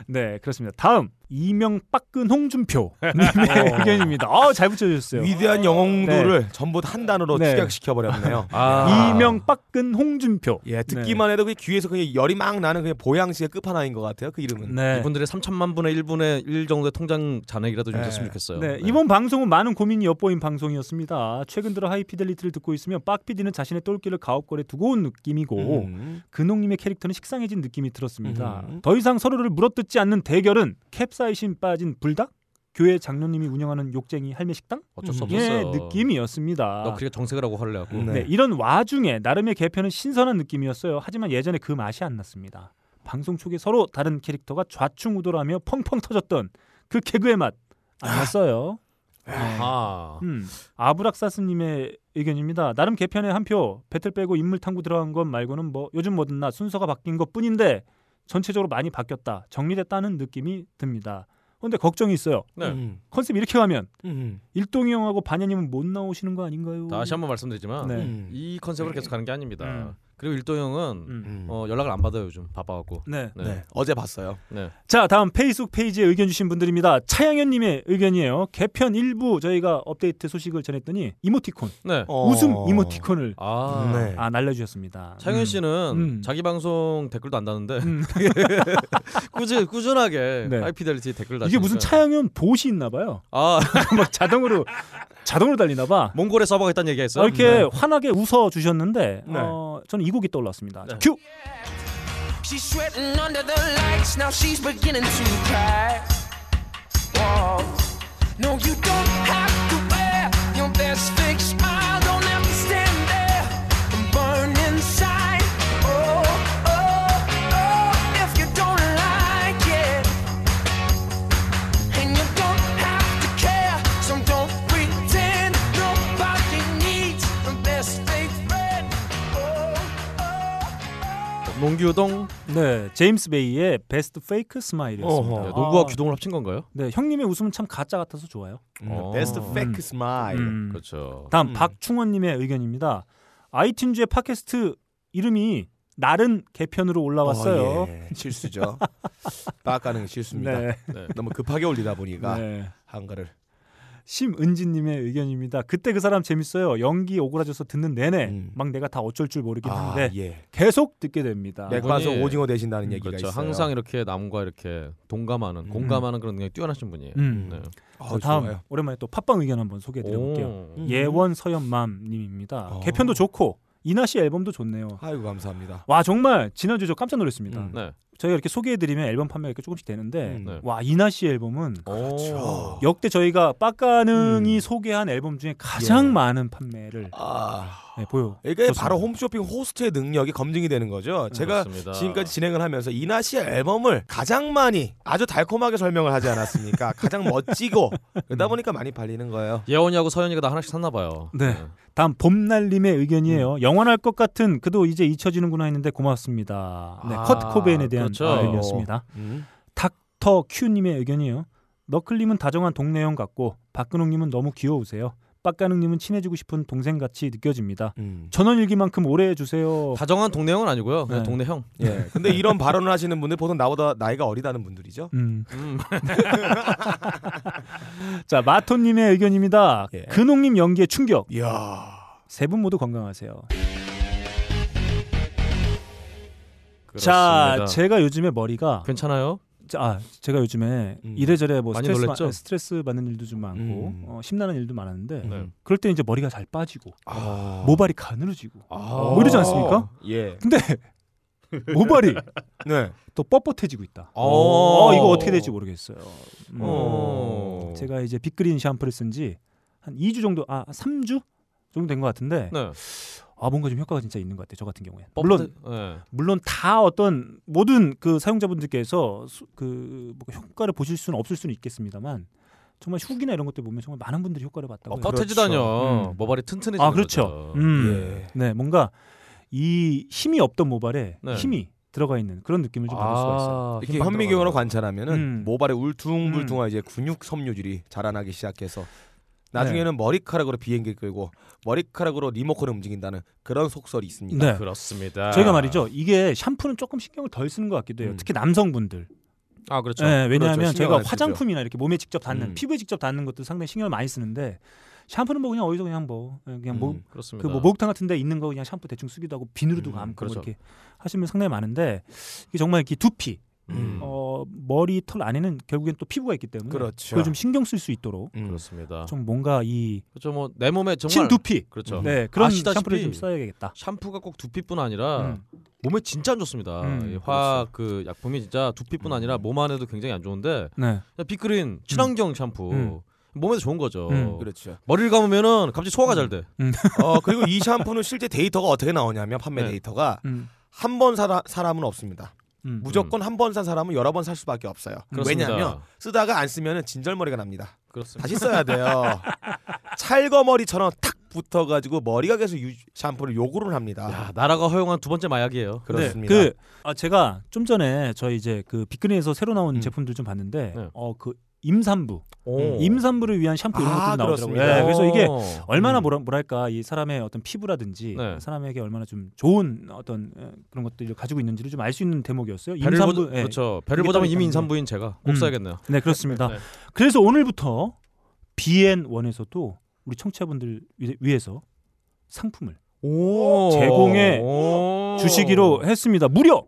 네, 그렇습니다. 다음 이명 빠끈 홍준표 님의 의견입니다. 아, 잘 붙여주셨어요. 위대한 영웅도를 전부 한 단어로 네. 축약시켜 버렸네요. 아. 이명 빠끈 홍준표. 예, 듣기만 해도 그 귀에서 그냥 열이 막 나는 그냥 보양식의 끝판왕인 것 같아요. 그 이름은. 네. 이분들의 3천만 분의 1분의 1 정도의 통장 잔액이라도 좀 네. 됐으면 좋겠어요. 네, 이번 방송은 많은 고민이 엿보인 방송이었습니다. 최근 들어 하이피델리티를 듣고 있으면 빡피디는 자신의 똘끼를 가업거리에 두고 온 느낌이고 음. 근홍님의 캐릭터는 식상해진 느낌이 들었습니다. 음. 더 이상 서로를 물어뜯지 않는 대결은 캡사이신 빠진 불닭? 교회 장로님이 운영하는 욕쟁이 할매 식당? 어쩔 수 음. 의 없었어요. 느낌이었습니다. 너 그렇게 정색을 하고 화를 내고. 네. 네, 이런 와중에 나름의 개편은 신선한 느낌이었어요. 하지만 예전에 그 맛이 안 났습니다. 방송 초기 서로 다른 캐릭터가 좌충우돌하며 펑펑 터졌던 그 개그의 맛 안 났어요. 아. 음, 아브락사스님의 의견입니다. 나름 개편에 한 표 배틀 빼고 인물 탐구 들어간 것 말고는 뭐 요즘 뭐든 나 순서가 바뀐 것 뿐인데 전체적으로 많이 바뀌었다 정리됐다는 느낌이 듭니다. 그런데 걱정이 있어요. 네. 음. 컨셉 이렇게 가면 음. 일동이 형하고 반야님은 못 나오시는 거 아닌가요? 다시 한번 말씀드리지만 네. 음. 이 컨셉으로 계속 가는 게 아닙니다. 음. 그리고 일도 형은 음. 음. 어, 연락을 안 받아요 요즘 바빠갖고. 네. 네. 네. 어제 봤어요. 네. 자 다음 페이스북 페이지에 의견 주신 분들입니다. 차양현님의 의견이에요. 개편 일부 저희가 업데이트 소식을 전했더니 이모티콘 네. 어. 웃음 이모티콘을 아. 네. 아 날려주셨습니다. 차영현 음. 씨는 음. 자기 방송 댓글도 안 다는데 음. 꾸준 꾸준하게 네. 하이피델리티 댓글 다. 이게 무슨 차양현 봇이 있나봐요. 아 막 자동으로 자동으로 달리나 봐. 몽골에 서버가 있다는 얘기 했어요. 이렇게 환하게 웃어 주셨는데 네. 어, 저는 이 곡이 떠올랐습니다. 자, 네. 큐. She's sweating under the lights. Now she's beginning to cry. Whoa. No, you don't have to wear your best fake 농규동 네, 제임스 베이의 Best Fake Smile이었습니다. 어허. 네, 농구와 아, 규동을 합친 건가요? 네, 형님의 웃음은 참 가짜 같아서 좋아요. 어. 베스트 음. Fake Smile. 음. 그렇죠. 다음 음. 박충원님의 의견입니다. 아이튠즈의 팟캐스트 이름이 날은 개편으로 올라왔어요. 어, 예. 실수죠. 빠까는 실수입니다. 네. 네. 너무 급하게 올리다 보니까 네. 한가를 심은지님의 의견입니다. 그때 그 사람 재밌어요. 연기 오그라져서 듣는 내내 음. 막 내가 다 어쩔 줄 모르긴 아, 한데 예. 계속 듣게 됩니다. 맥반석 오징어 되신다는 얘기가 그렇죠. 있어요. 항상 이렇게 남과 이렇게 동감하는 음. 공감하는 그런 능력이 뛰어나신 분이에요. 음. 네. 어, 그 다음 좋아요. 오랜만에 또 팟빵 의견 한번 소개해드려볼게요. 오. 음. 예원 서연맘님입니다. 어. 개편도 좋고 이나 씨 앨범도 좋네요. 아이고 감사합니다. 와 정말 지난주 저 깜짝 놀랐습니다. 음. 네. 저희가 이렇게 소개해드리면 앨범 판매가 이렇게 조금씩 되는데 음. 네. 와 이나 씨 앨범은 오. 역대 저희가 빡가능이 음. 소개한 앨범 중에 가장 예. 많은 판매를 아, 네, 보여. 이게 좋습니다. 바로 홈쇼핑 호스트의 능력이 검증이 되는 거죠. 제가 그렇습니다. 지금까지 진행을 하면서 이나 씨의 앨범을 가장 많이 아주 달콤하게 설명을 하지 않았습니까? 가장 멋지고 그러다 보니까 많이 팔리는 거예요. 예원이하고 서연이가 다 하나씩 샀나 봐요. 네. 다음 봄날님의 의견이에요. 음. 영원할 것 같은 그도 이제 잊혀지는구나 했는데 고맙습니다. 네, 아, 컷 코베인에 대한 그렇죠. 의견이었습니다. 음. 닥터 큐님의 의견이에요. 너클님은 다정한 동네형 같고 박근홍님은 너무 귀여우세요. 빡가능님은 친해지고 싶은 동생 같이 느껴집니다. 음. 전원일기만큼 오래 해주세요. 다정한 동네 형은 아니고요. 그냥 네. 동네 형. 예. 근데 이런 발언을 하시는 분들 보통 나보다 나이가 어리다는 분들이죠. 음. 음. 자 마토님의 의견입니다. 예. 근홍님 연기의 충격. 이야. 세 분 모두 건강하세요. 자, 그렇습니다. 제가 요즘에 머리가 괜찮아요? 자, 아, 제가 요즘에 음. 이래저래 뭐 스트레스? 받- 스트레스 받는 일도 좀 많고 음. 어, 심나는 일도 많았는데 네. 그럴 때 이제 머리가 잘 빠지고 아. 모발이 가늘어지고 아. 뭐 이러지 않습니까? 예. 근데 모발이 네. 또 뻣뻣해지고 있다. 어. 어, 이거 어떻게 될지 모르겠어요. 음. 어. 제가 이제 빅그린 샴푸를 쓴 지 한 2주 정도, 아 3주 정도 된 것 같은데 네. 아 뭔가 좀 효과가 진짜 있는 것 같아요. 저 같은 경우에. 물론 물론 네. 물론 다 어떤 모든 그 사용자분들께서 수- 그뭐 효과를 보실 수는 없을 수는 있겠습니다만 정말 후기나 이런 것들 보면 정말 많은 분들이 효과를 봤다고. 어, 해요. 뻗어지다뇨. 음. 모발이 튼튼해지는 아 그렇죠. 음. 예. 네, 뭔가 이 힘이 없던 모발에 네. 힘이 들어가 있는 그런 느낌을 좀 받을 수가 있어요. 이렇게 힘 현미경으로 관찰하면은 음. 모발에 울퉁불퉁한 이제 근육 섬유질이 자라나기 시작해서 나중에는 네. 머리카락으로 비행기 끌고 머리카락으로 리모컨을 움직인다는 그런 속설이 있습니다. 네. 거. 그렇습니다. 저희가 말이죠. 이게 샴푸는 조금 신경을 덜 쓰는 것 같기도 해요. 음. 특히 남성분들. 아 그렇죠. 네, 왜냐하면 그렇죠. 저희가. 화장품이나 이렇게 몸에 직접 닿는 음. 피부에 직접 닿는 것도 상당히 신경을 많이 쓰는데 샴푸는 뭐 그냥 어디서 그냥 뭐 그냥 뭐 음. 그렇습니다. 그 뭐 목욕탕 같은 데 있는 거 그냥 샴푸 대충 쓰기도 하고 비누로도 음, 감고 그렇죠. 뭐 이렇게 하시면 상당히 많은데 이게 정말 이렇게 두피 음. 어 머리 털 안에는 결국엔 또 피부가 있기 때문에 그렇죠. 그걸 좀 신경 쓸 수 있도록 음. 그렇습니다. 좀 뭔가 이 그렇죠. 뭐 내 몸에 정말 친두피 그렇죠. 네 그런 아시다시피 샴푸를 좀 써야겠다. 샴푸가 꼭 두피뿐 아니라 음. 몸에 진짜 안 좋습니다. 음, 이 화학 그 약품이 진짜 두피뿐 음. 아니라 몸 안에도 굉장히 안 좋은데 네. 빅그린 친환경 샴푸 음. 몸에도 좋은 거죠. 음. 그렇죠. 머리를 감으면은 갑자기 소화가 잘 돼. 어 그리고 이 샴푸는 실제 데이터가 어떻게 나오냐면 판매 네. 데이터가 음. 한번 사라 사람은 없습니다. 음. 무조건 한 번 산 사람은 여러 번 살 수밖에 없어요. 그렇습니다. 왜냐하면 쓰다가 안 쓰면은 진절머리가 납니다. 그렇습니다. 다시 써야 돼요. 찰거머리처럼 탁 붙어가지고 머리가 계속 유, 샴푸를 요구를 합니다. 야, 나라가 허용한 두 번째 마약이에요. 그렇습니다. 네, 그 아, 제가 좀 전에 저희 이제 그 빅그린에서 새로 나온 음. 제품들 좀 봤는데 네. 어그 임산부 오. 임산부를 위한 샴푸 이런 아, 것들이 나오더라고요. 네, 그래서 이게 어. 얼마나 음. 뭐라, 뭐랄까 이 사람의 어떤 피부라든지 네. 사람에게 얼마나 좀 좋은 어떤 에, 그런 것들을 가지고 있는지를 좀 알 수 있는 대목이었어요. 배를 임산부 보, 예. 그렇죠. 배를 보자면 딱 이미 인산부인 제가 꼭 음. 써야겠네요. 네 그렇습니다. 네. 그래서 오늘부터 BN1에서도 우리 청취자분들 위- 위해서 상품을 오. 제공해 오. 주시기로 했습니다. 무려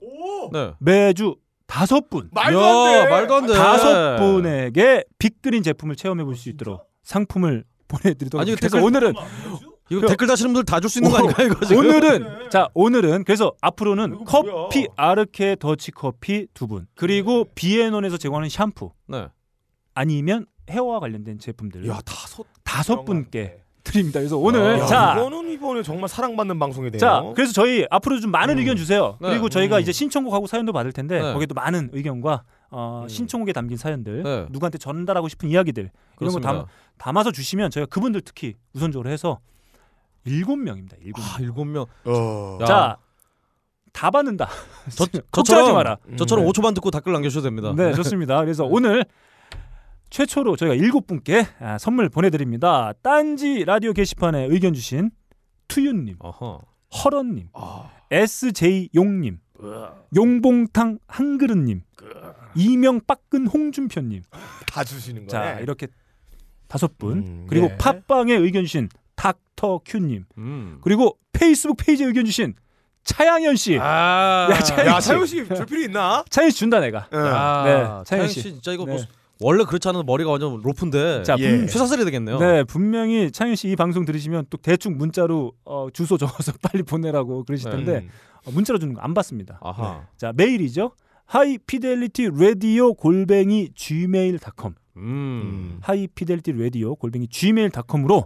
네. 매주 다섯 분. 말도 야, 안 돼. 말도 안 돼. 다섯 분에게 빅그린 제품을 체험해 볼 수 있도록 상품을 보내드리도록 아니, 그래서 댓글- 오늘은 이거 그- 댓글 다시는 분들 다 줄 수 있는 거 아닌가 이거 지금? 오늘은 자 오늘은 그래서 앞으로는 커피 아르케 더치 커피 두 분 그리고 비앤원에서 제공하는 샴푸 네. 아니면 헤어와 관련된 제품들. 야 다섯 다섯 분께 드립니다. 그래서 오늘 야, 자 이거는 이번에 정말 사랑받는 방송이 되네요. 자, 그래서 저희 앞으로 좀 많은 음. 의견 주세요. 네. 그리고 저희가 음. 이제 신청곡하고 사연도 받을 텐데 네. 거기에도 많은 의견과 어, 음. 신청곡에 담긴 사연들, 네. 누구한테 전달하고 싶은 이야기들 이런 거 그렇습니다. 담, 담아서 주시면 저희가 그분들 특히 우선적으로 해서 일곱 명입니다. 일곱 명. 아, 일곱 명. 어. 야. 자, 다 받는다. 저, 걱정하지 저처럼 마라. 저처럼 음. 5초만 듣고 댓글 남겨주셔도 됩니다. 네, 좋습니다. 그래서 오늘 최초로 저희가 일곱 분께 아, 선물 보내드립니다. 딴지 라디오 게시판에 의견 주신 투윤님. 허런님, 아. SJ 용님, 용봉탕 한그릇님, 이명 빠끈 홍준표님. 다 주시는 거네. 자 이렇게 다섯 분 음, 그리고 네. 팟빵에 의견 주신 닥터 큐님 음. 그리고 페이스북 페이지에 의견 주신 차양현 씨 아, 야, 차영 야 씨. 차영 씨줄 필요 있나? 차양현 씨 준다 내가 응. 아, 네, 차영 차영 씨 씨. 진짜 이거 네. 뭐 원래 그렇지 않아도 머리가 완전 로프인데 자, 예. 분- 쇠사슬이 되겠네요. 네, 분명히 창현 씨이 방송 들으시면 또 대충 문자로 어, 주소 적어서 빨리 보내라고 그러실 네. 텐데 음. 어, 문자로 주는 거 안 받습니다. 아하. 자, 메일이죠. 하이피델리티 라디오 골뱅이 gmail.com 음. 하이피델리티 라디오 골뱅이 gmail.com으로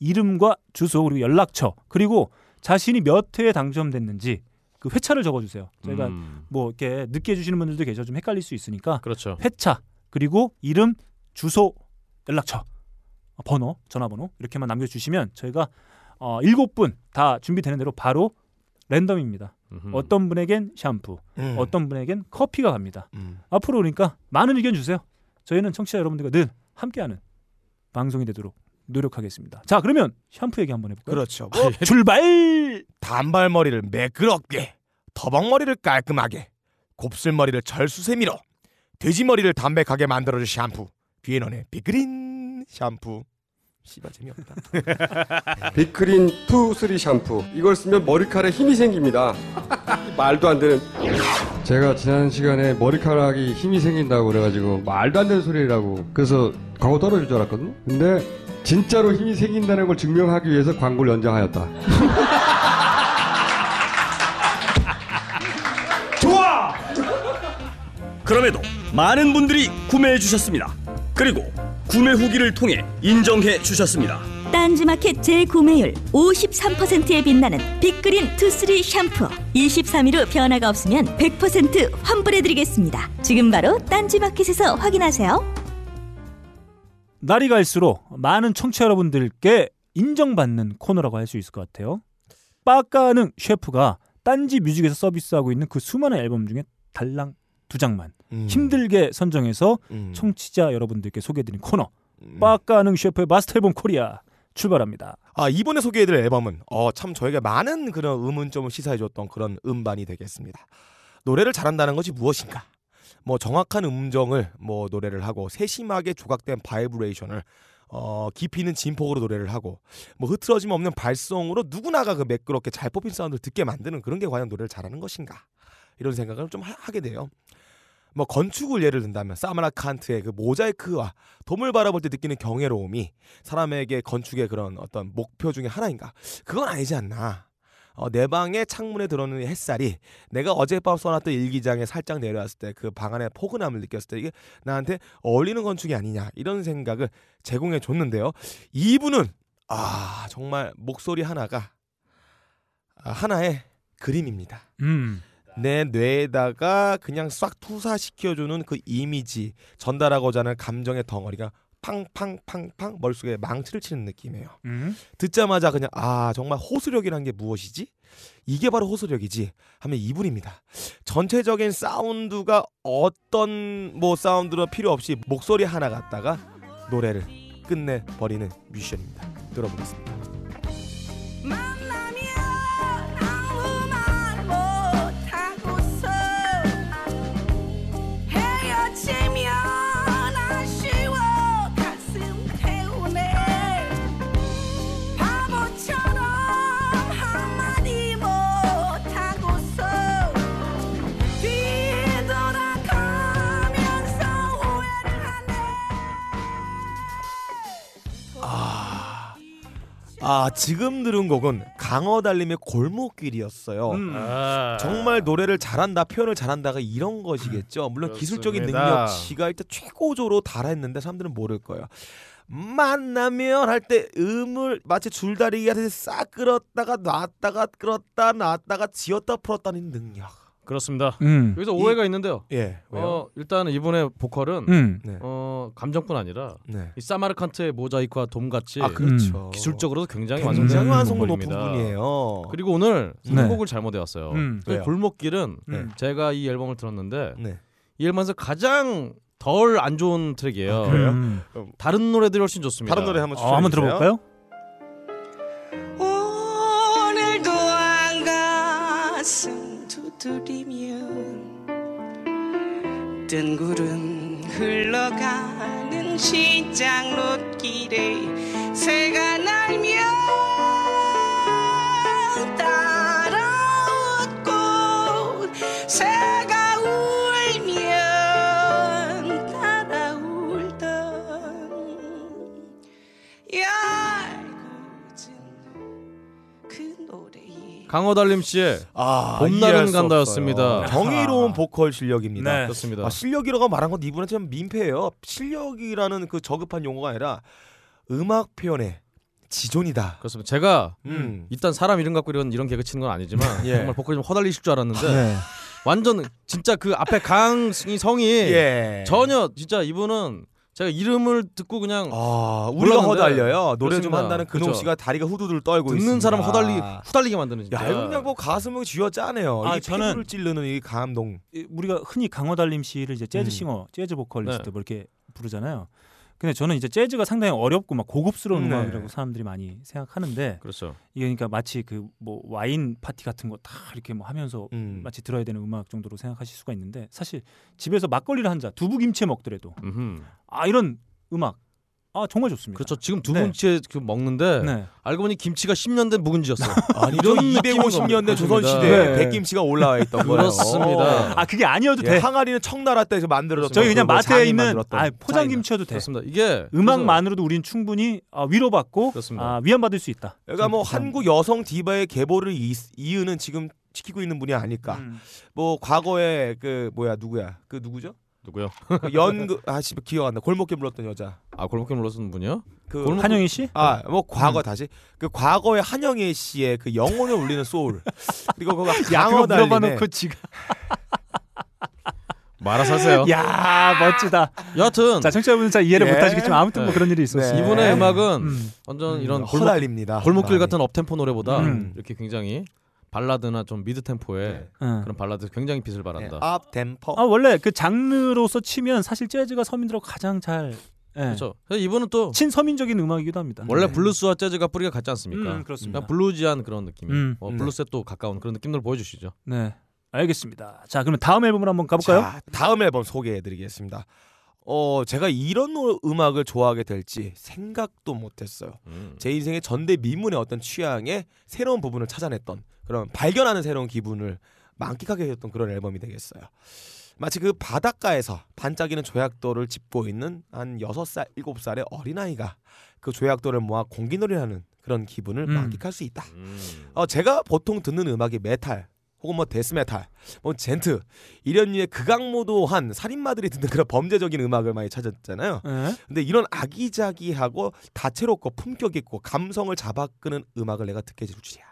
이름과 주소 그리고 연락처 그리고 자신이 몇 회에 당첨됐는지 그 회차를 적어주세요. 저희가 음. 뭐 이렇게 늦게 해주시는 분들도 계셔 좀 헷갈릴 수 있으니까 그렇죠. 회차 그리고 이름, 주소, 연락처, 어, 번호, 전화번호 이렇게만 남겨주시면 저희가 어, 일곱 분다 준비되는 대로 바로 랜덤입니다. 음흠. 어떤 분에겐 샴푸, 음. 어떤 분에겐 커피가 갑니다. 음. 앞으로 그러니까 많은 의견 주세요. 저희는 청취자 여러분들과 늘 함께하는 방송이 되도록 노력하겠습니다. 자, 그러면 샴푸 얘기 한번 해볼까요? 그렇죠. 뭐 출발! 단발머리를 매끄럽게, 더벅머리를 깔끔하게, 곱슬머리를 절수세미로, 돼지머리를 담백하게 만들어줄 샴푸. 비앤원의 빅그린 샴푸. 씨발 재미없다. 빅그린 two three 샴푸 이걸 쓰면 머리카락에 힘이 생깁니다 말도 안 되는 제가 지난 시간에 머리카락이 힘이 생긴다고 그래가지고 말도 안 되는 소리라고 그래서 광고 떨어질 줄 알았거든요 근데 진짜로 힘이 생긴다는 걸 증명하기 위해서 광고를 연장하였다 그럼에도 많은 분들이 구매해 주셨습니다. 그리고 구매 후기를 통해 인정해 주셨습니다. 딴지마켓 재구매율 53%에 빛나는 빅그린 투쓰리 샴푸 23일 후 변화가 없으면 100% 환불해드리겠습니다 지금 바로 딴지마켓에서 확인하세요 날이 갈수록 많은 청취자 여러분들께 인정받는 코너라고 할 수 있을 것 같아요. 빠까능 셰프가 딴지 뮤직에서 서비스하고 있는 그 수많은 앨범 중에 달랑 두 장만 음. 힘들게 선정해서 음. 청취자 여러분들께 소개해드린 코너 음. 빠까능 셰프의 마스터 앨범 코리아 출발합니다. 아 이번에 소개해드릴 앨범은 어, 참 저에게 많은 그런 의문점을 시사해줬던 그런 음반이 되겠습니다. 노래를 잘한다는 것이 무엇인가? 뭐 정확한 음정을 뭐 노래를 하고 세심하게 조각된 바이브레이션을 어, 깊이 있는 진폭으로 노래를 하고 뭐 흐트러짐 없는 발성으로 누구나가 그 매끄럽게 잘 뽑힌 사운드를 듣게 만드는 그런 게 과연 노래를 잘하는 것인가? 이런 생각을 좀 하, 하게 돼요. 뭐 건축을 예를 든다면 사마르칸트의 그 모자이크와 돔을 바라볼 때 느끼는 경외로움이 사람에게 건축의 그런 어떤 목표 중에 하나인가? 그건 아니지 않나. 어, 내 방의 창문에 들어오는 햇살이 내가 어젯밤 써놨던 일기장에 살짝 내려왔을 때 그 방 안의 포근함을 느꼈을 때 이게 나한테 어울리는 건축이 아니냐 이런 생각을 제공해 줬는데요. 이분은 아 정말 목소리 하나가 아, 하나의 그림입니다. 음. 내 뇌에다가 그냥 싹 투사시켜주는 그 이미지 전달하고자 하는 감정의 덩어리가 팡팡팡팡 머릿속에 망치를 치는 느낌이에요. 음. 듣자마자 그냥 아 정말 호소력이란 게 무엇이지? 이게 바로 호소력이지 하면 이분입니다. 전체적인 사운드가 어떤 뭐 사운드로 필요 없이 목소리 하나 갖다가 노래를 끝내 버리는 뮤지션입니다. 들어보겠습니다. 아 지금 들은 곡은 강어 달림의 골목길이었어요. 음. 아. 정말 노래를 잘한다, 표현을 잘한다가 이런 것이겠죠. 물론 기술적인 그렇습니다. 능력치가 일단 최고조로 달했는데 사람들은 모를 거예요. 만나면 할 때 음을 마치 줄다리기 하듯이 싹 끌었다가 놨다가 끌었다 놨다가 지었다 풀었다는 능력. 그렇습니다. 음. 여기서 오해가 있는데요. 예, 왜요? 어, 일단은 이분의 보컬은 음. 네, 어, 감정뿐 아니라 네. 이 사마르칸트의 모자이크와 돔 같이 아 그렇죠. 기술적으로도 굉장히 완성된 완성도 높은. 분이에요. 그리고 오늘 네. 선곡을 잘못해 왔어요. 음. 그 왜요? 골목길은 네. 제가 이 앨범을 들었는데 네. 이 앨범에서 가장 덜 안 좋은 트랙이에요. 아, 그래요? 음. 다른 노래들이 훨씬 좋습니다. 다른 노래 한번 어, 한번. 들어볼까요? 뜬 구름 흘러가는 시장 롯길에 새가 날며 강호달님 씨의 아, 봄날은 간다였습니다. 정의로운 보컬 실력입니다. 네. 그렇습니다. 아, 실력이라고 말한 건 이분한테 좀 민폐예요. 실력이라는 그 저급한 용어가 아니라 음악 표현의 지존이다. 그렇습니다. 제가 음. 일단 사람 이름 갖고 이런 이런 개그 치는 건 아니지만 예. 정말 보컬 좀 허달리실 줄 알았는데 네. 완전 진짜 그 앞에 강이 성이 예. 전혀 진짜 이분은 제가 이름을 듣고 그냥 아, 우리가 몰랐는데. 허달려요. 노래 좀 그렇습니다. 한다는 근홍 그렇죠. 씨가 다리가 후두들 떨고 듣는 있습니다. 사람 허달리 후달리게 만드는 진짜. 야, 이거 그냥 뭐 가슴을 쥐어 짜네요. 아, 이 저는- 피부를 찌르는 이 감동. 이- 우리가 흔히 강호달님 씨를 이제 재즈 음. 싱어, 재즈 보컬리스트 네. 뭐 이렇게 부르잖아요. 근데 저는 이제 재즈가 상당히 어렵고 막 고급스러운 네. 음악이라고 사람들이 많이 생각하는데 그렇죠. 이게 그러니까 마치 그 뭐 와인 파티 같은 거 다 이렇게 뭐 하면서 음. 마치 들어야 되는 음악 정도로 생각하실 수가 있는데 사실 집에서 막걸리를 한 잔 두부김치 먹더라도 음흠. 아 이런 음악 아 정말 좋습니다. 그렇죠. 지금 두 네. 번째 그 먹는데 네. 알고 보니 김치가 10년 된 묵은지였어. 아니 이런 저 느낌인 250년 된. 조선 시대에 네. 백김치가 올라와 있던 거예요. 그렇습니다. 아 그게 아니어도 예, 돼. 항아리는 청나라 때에서 만들어졌던 저기 그냥 그뭐 마트에 있는 아. 포장김치여도 돼. 그렇습니다. 이게 음악만으로도 우리는 충분히 아, 위로받고. 아, 위안받을 수 있다. 그러니까 뭐 한국 여성 디바의 계보를 이, 이으는 지금 지키고 있는 분이 아닐까. 음. 뭐 과거에 그 뭐야 누구야 그 누구죠? 누구요? 그 연그 아씨 기억 안 나. 골목길 불렀던 여자. 아 골목길 불렀던 분이요? 그 골목- 한영희 씨? 아, 뭐 음. 과거 다시 그 과거의 한영애 씨의 그 영혼을 울리는 소울 그리고 그거 강어 달리네. 물어봐놓고 지금 말아서 하세요. 야 멋지다. 여하튼 자 청취자분들 잘 이해를 예. 못하시겠지만 아무튼 뭐 네. 그런 일이 있었어요. 네. 이분의 음악은 음. 완전 음, 이런 골목, 허달립니다. 골목길 많이. 같은 업템포 노래보다 음. 이렇게 굉장히 발라드나 좀 미드 템포의 네. 응. 그런 발라드 굉장히 빛을 네, 발한다. 업 템포. 아 원래 그 장르로서 치면 사실 재즈가 서민들하고 가장 잘 예. 그렇죠. 그래서 이분은 또 친서민적인 음악이기도 합니다. 원래 네. 블루스와 재즈가 뿌리가 같지 않습니까? 음, 그렇습니다. bluesy한 그런 느낌이 음. 어, 네. 블루스에 또 가까운 그런 느낌들 보여주시죠. 네. 알겠습니다. 자 그러면 다음 앨범을 한번 가볼까요? 자, 다음 앨범 소개해드리겠습니다. 어, 제가 이런 노- 음악을 좋아하게 될지 생각도 못했어요. 음. 제 인생의 전대미문의 어떤 취향의 새로운 부분을 찾아냈던 그런 발견하는 새로운 기분을 만끽하게 했던 그런 앨범이 되겠어요. 마치 그 바닷가에서 반짝이는 조약돌을 줍고 있는 한 6살, 7살의 어린아이가 그 조약돌을 모아 공기놀이하는 그런 기분을 음. 만끽할 수 있다. 음. 어, 제가 보통 듣는 음악이 메탈 혹은 뭐 데스메탈, 뭐 djent 이런 류의 극악무도한 살인마들이 듣는 그런 범죄적인 음악을 많이 찾았잖아요. 예. 근데 이런 아기자기하고 다채롭고 품격 있고 감성을 잡아끄는 음악을 내가 듣게 될 줄이야.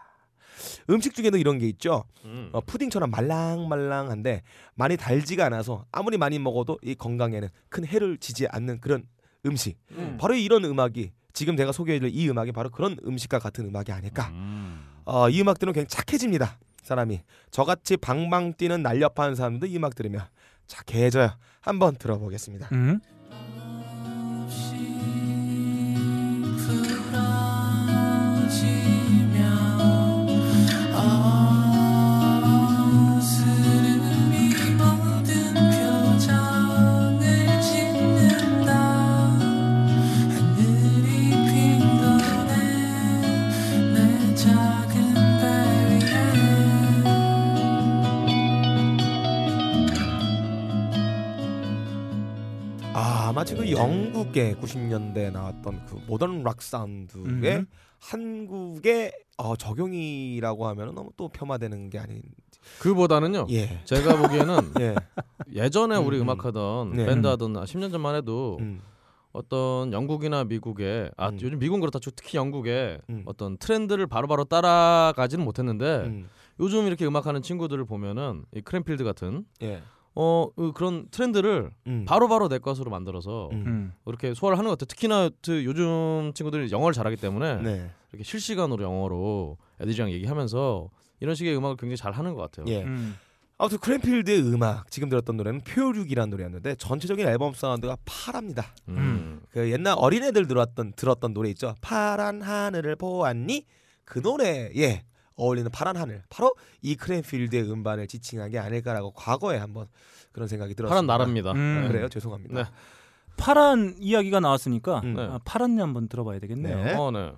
음식 중에도 이런 게 있죠. 음. 어, 푸딩처럼 말랑말랑한데 많이 달지가 않아서 아무리 많이 먹어도 이 건강에는 큰 해를 지지 않는 그런 음식. 음. 바로 이런 음악이 지금 내가 소개해드릴 이 음악이 바로 그런 음식과 같은 음악이 아닐까. 음. 어, 이 음악 들으면 그냥 착해집니다. 사람이 저같이 방방 뛰는 날렵한 사람도 이 음악 들으면 착해져요. 한번 들어보겠습니다. 음. 아 마치 그 영국의 90년대 나왔던 그 모던 락 사운드의 음. 한국의 어, 적용이라고 하면 너무 또 폄하되는 게 아닌. 그보다는요. 예. 제가 보기에는 예. 예전에 우리 음, 음악하던 네. 밴드 하던 10년 전만 해도 음. 어떤 영국이나 미국의 아 음. 요즘 미국은 그렇다 쳐 특히 영국의 음. 어떤 트렌드를 바로바로 따라가지는 못했는데 음. 요즘 이렇게 음악하는 친구들을 보면은 이 크랜필드 같은 예. 어 그- 그런 트렌드를 음. 바로바로 내 것으로 만들어서 음. 음. 이렇게 소화를 하는 것 같아요. 특히나 그 요즘 친구들이 영어를 잘하기 때문에 네. 이렇게 실시간으로 영어로 애들이랑 얘기하면서 이런 식의 음악을 굉장히 잘 하는 것 같아요. 예. 음. 아무튼 크랜필드의 음악 지금 들었던 노래는 표류기라는 노래였는데 전체적인 앨범 사운드가 파랍니다. 음. 그 옛날 어린애들 들었던 들었던 노래 있죠. 파란 하늘을 보았니? 그 노래에 어울리는 파란 하늘. 바로 이 크랜필드의 음반을 지칭한 게 아닐까라고 과거에 한번 그런 생각이 들었습니다. 파란 나라입니다. 음. 아, 그래요? 죄송합니다. 네. 파란 이야기가 나왔으니까 음. 네. 아, 파란내 한번 들어봐야 되겠네요. 네. 어, 네.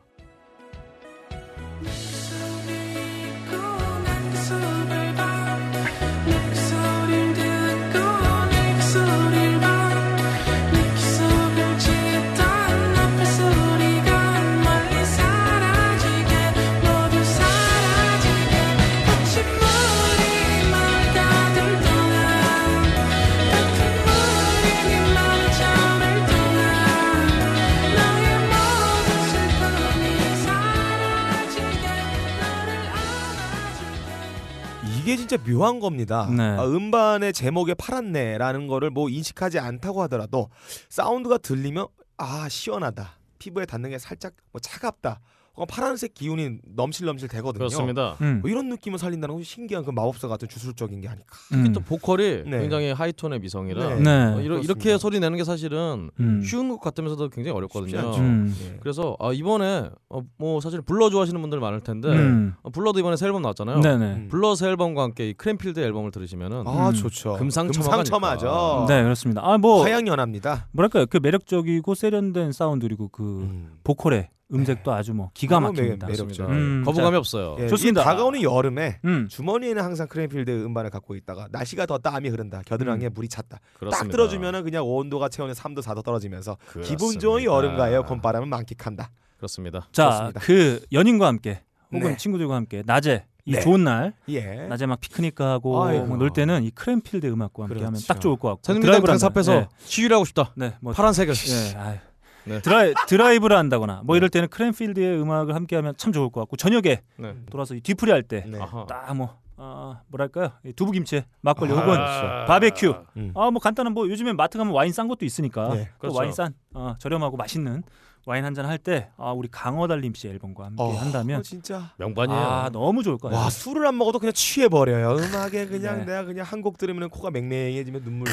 진짜 묘한 겁니다. 네. 아, 음반의 제목에 파랗네라는 거를 뭐 인식하지 않다고 하더라도 사운드가 들리면 아 시원하다. 피부에 닿는 게 살짝 뭐 차갑다. 어, 파란색 기운이 넘실넘실 되거든요. 그렇습니다. 음. 뭐 이런 느낌을 살린다는 건 신기한 그 마법사 같은 주술적인 게 아닐까. 음. 또 보컬이 네. 굉장히 하이톤의 미성이라 네. 네. 어, 이러. 이렇게 소리 내는 게 사실은 음. 쉬운 것 같으면서도 굉장히 어렵거든요. 음. 예. 그래서 아, 이번에 어, 뭐 사실 블러 좋아하시는 분들 많을 텐데 음. 어, 블러도 이번에 새 앨범 나왔잖아요. 네네. 음. 블러 새 앨범과 함께 이 크랜필드 앨범을 들으시면은 아 음. 좋죠. 금상첨화가 금상첨화 죠. 네 그렇습니다. 아 뭐 화양연합니다. 뭐랄까요 그 매력적이고 세련된 사운드 그리고 그 음. 보컬의 음색도 아주 뭐 기가 매- 막힙니다. 매력적. 음, 거부감이 자, 없어요. 예, 좋습니다. 이 다가오는 여름에 음. 주머니에는 항상 크랜필드 음반을 갖고 있다가 날씨가 더 땀이 흐른다. 겨드랑이에 물이 찼다. 딱 그렇습니다. 들어주면은 그냥 온도가 체온이 3도 4도 떨어지면서 그렇습니다. 기분 좋은 여름과 에어컨 바람을 만끽한다. 그렇습니다. 자, 좋습니다. 그 연인과 함께 혹은 네. 친구들과 함께 낮에 이 네. 좋은 날 예. 낮에 막 피크닉 가고 아이고. 뭐놀 때는 이 크랜필드 음악과 함께 하면 그렇죠. 딱 좋을 것 같고 선생님들 드라이브를 당사 한다. 앞에서 네. 시위를 하고 싶다. 네, 뭐 파란색을. 예, 아유. 네. 드라이, 드라이브를 한다거나 뭐 이럴 때는 크랜필드의 음악을 함께 하면 참 좋을 것 같고 저녁에 네. 돌아서 이 뒤풀이 할때 네. 아하. 딱뭐 아, 뭐랄까요 이 두부김치 막걸리 아, 혹은 그렇죠. 바베큐 음. 아뭐 간단한 뭐 요즘에 마트 가면 와인 싼 것도 있으니까 네, 또 그렇죠. 와인 싼 어, 저렴하고 맛있는 와인 한 잔 할 때 아, 우리 강허달림 씨 앨범과 함께 어, 한다면 진짜 명반이에요. 아 너무 좋을 거예요. 와 술을 안 먹어도 그냥 취해 버려요. 음악에 그냥 네. 내가 그냥 한 곡 들으면 코가 맹맹해지면 눈물.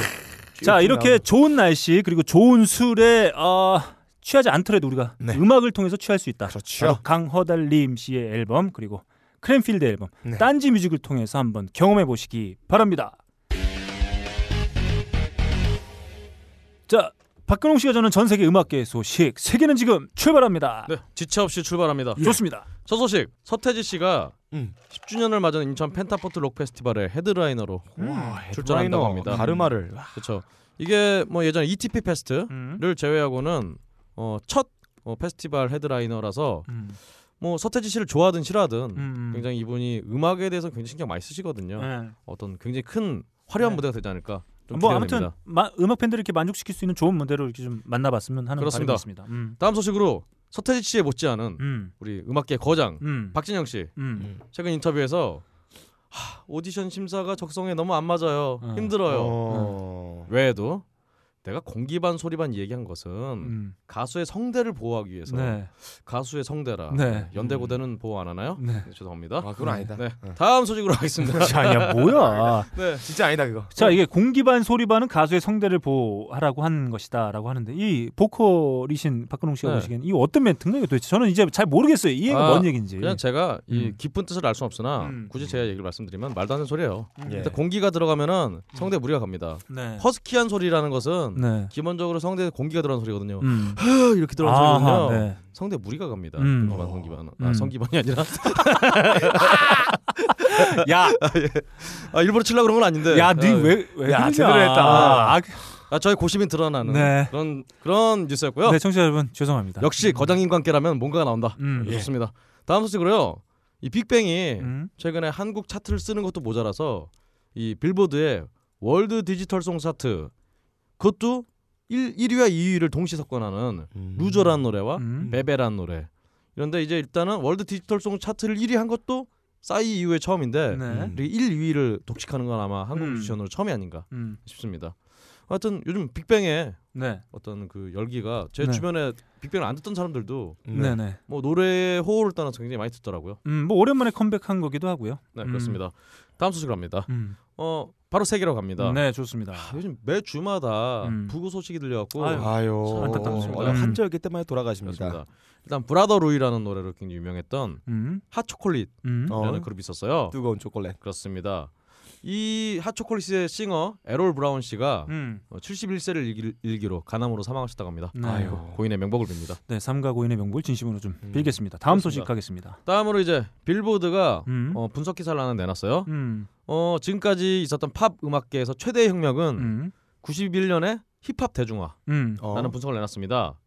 자쭉 이렇게 나오는. 좋은 날씨 그리고 좋은 술에 어, 취하지 않더라도 우리가 네. 음악을 통해서 취할 수 있다. 그렇죠. 바로 강허달림 씨의 앨범 그리고 크랜필드 앨범 네. 딴지 뮤직을 통해서 한번 경험해 보시기 바랍니다. 자 박근홍 씨가 전하는 전 세계 음악계 소식 세계는 지금 출발합니다. 네, 지체 없이 출발합니다. 좋습니다. 첫 소식 서태지 씨가 음. 10주년을 맞은 인천 펜타포트 록 페스티벌의 headliner로 와, 출전한다고 합니다. 가르마를. 그렇죠. 이게 뭐 예전 ETP 페스트를 음. 제외하고는 어, 첫 어, 페스티벌 headliner라서 음. 뭐 서태지 씨를 좋아하든 싫어하든 음. 굉장히 이분이 음악에 대해서 굉장히 신경 많이 쓰시거든요. 네. 어떤 굉장히 큰 화려한 네. 무대가 되지 않을까. 좀뭐 아무튼. 마, 음악 팬들을 이렇게 만족시킬 수 있는 좋은 무대로 이렇게 좀 만나봤으면 하는 그렇습니다. 바람이 있습니다. 음. 다음 소식으로 서태지 씨에 못지않은 음. 우리 음악계 거장 음. 박진영 씨 음. 최근 인터뷰에서 하, 오디션 심사가 적성에 너무 안 맞아요. 어. 힘들어요. 어. 외에도 내가 공기반 소리반 얘기한 것은 음. 가수의 성대를 보호하기 위해서 네. 가수의 성대라 네. 연대고대는 보호 안 하나요? 네. 네, 죄송합니다. 아 그건 아니다. 네. 어. 다음 소식으로 하겠습니다. 자, 야 뭐야? 네. 진짜 아니다 그거. 자, 이게 공기반 소리반은 가수의 성대를 보호하라고 한 것이다라고 하는데 이 보컬이신 박근홍 씨가 네. 보시기엔 이거 어떤 멘트인가요, 도대체? 저는 이제 잘 모르겠어요. 이 얘기가 아, 뭔 얘기인지. 그냥 제가 이 음. 깊은 뜻을 알 수는 없으나 음. 굳이 제가 얘기를 말씀드리면 말도 안 되는 소리예요. 예. 일단 공기가 들어가면은 성대 무리가 갑니다. 네. 허스키한 소리라는 것은 네. 기본적으로 성대에 공기가 들어가는 소리거든요. 음. 이렇게 들어가는 아하, 소리거든요. 네. 성대 무리가 갑니다. 음. 성기반. 음. 아, 성기반이 아니라 야, 아, 일부러 치려고 그런 건 아닌데. 야, 아, 니왜왜 야, 제대로 했다. 아, 아, 저의 고심이 드러나는 네. 그런 그런 뉴스였고요. 네, 청취자 여러분 죄송합니다. 역시 거장인 관계라면 뭔가가 나온다. 음. 네, 좋습니다. 다음 소식으로요. 이 빅뱅이 음. 최근에 한국 차트를 쓰는 것도 모자라서 이 빌보드의 월드 디지털 송 차트 그것도 1, 1위와 2위를 동시 석권하는 음. 루저라는 노래와 음. 베베라는 노래. 그런데 이제 일단은 월드 디지털 송 차트를 1위 한 것도 싸이 이후에 처음인데 네. 음. 이렇게 1, 2위를 독식하는 건 아마 한국 음. 뮤지션으로 처음이 아닌가 음. 싶습니다. 하여튼 요즘 빅뱅의 네. 어떤 그 열기가 제 네. 주변에 빅뱅을 안 듣던 사람들도 네, 네. 뭐 노래의 호흡을 따라서 굉장히 많이 듣더라고요. 음, 뭐 오랜만에 컴백한 거기도 하고요. 네, 음. 그렇습니다. 다음 소식으로 갑니다. 음. 어, 바로 세계로 갑니다. 네, 좋습니다. 아, 요즘 매 주마다 음. 부고 소식이 들려갖고 아유, 아유. 참 안타깝습니다. 어느 음. 환절기 때문에 돌아가십니다. 그렇습니다. 일단 브라더 루이라는 노래로 굉장히 유명했던 음. 핫초콜릿이라는 어. 그룹이 있었어요. 뜨거운 초콜릿. 그렇습니다. 이 핫초콜릿의 싱어 에롤 브라운 씨가 음. 어, 71세를 일기, 일기로 간암으로 사망하셨다고 합니다. 네. 아유, 고인의 명복을 빕니다. 네, 삼가 고인의 명복을 진심으로 좀 음. 빌겠습니다. 다음 그렇습니다. 소식 가겠습니다. 다음으로 이제 빌보드가 음. 어, 분석 기사를 하나 내놨어요. 음. 어, 지금까지 있었던 팝 음악계에서 최대의 혁명은 음. 91년에 힙합 대중화라는 음. 어. 분석을 내놨습니다.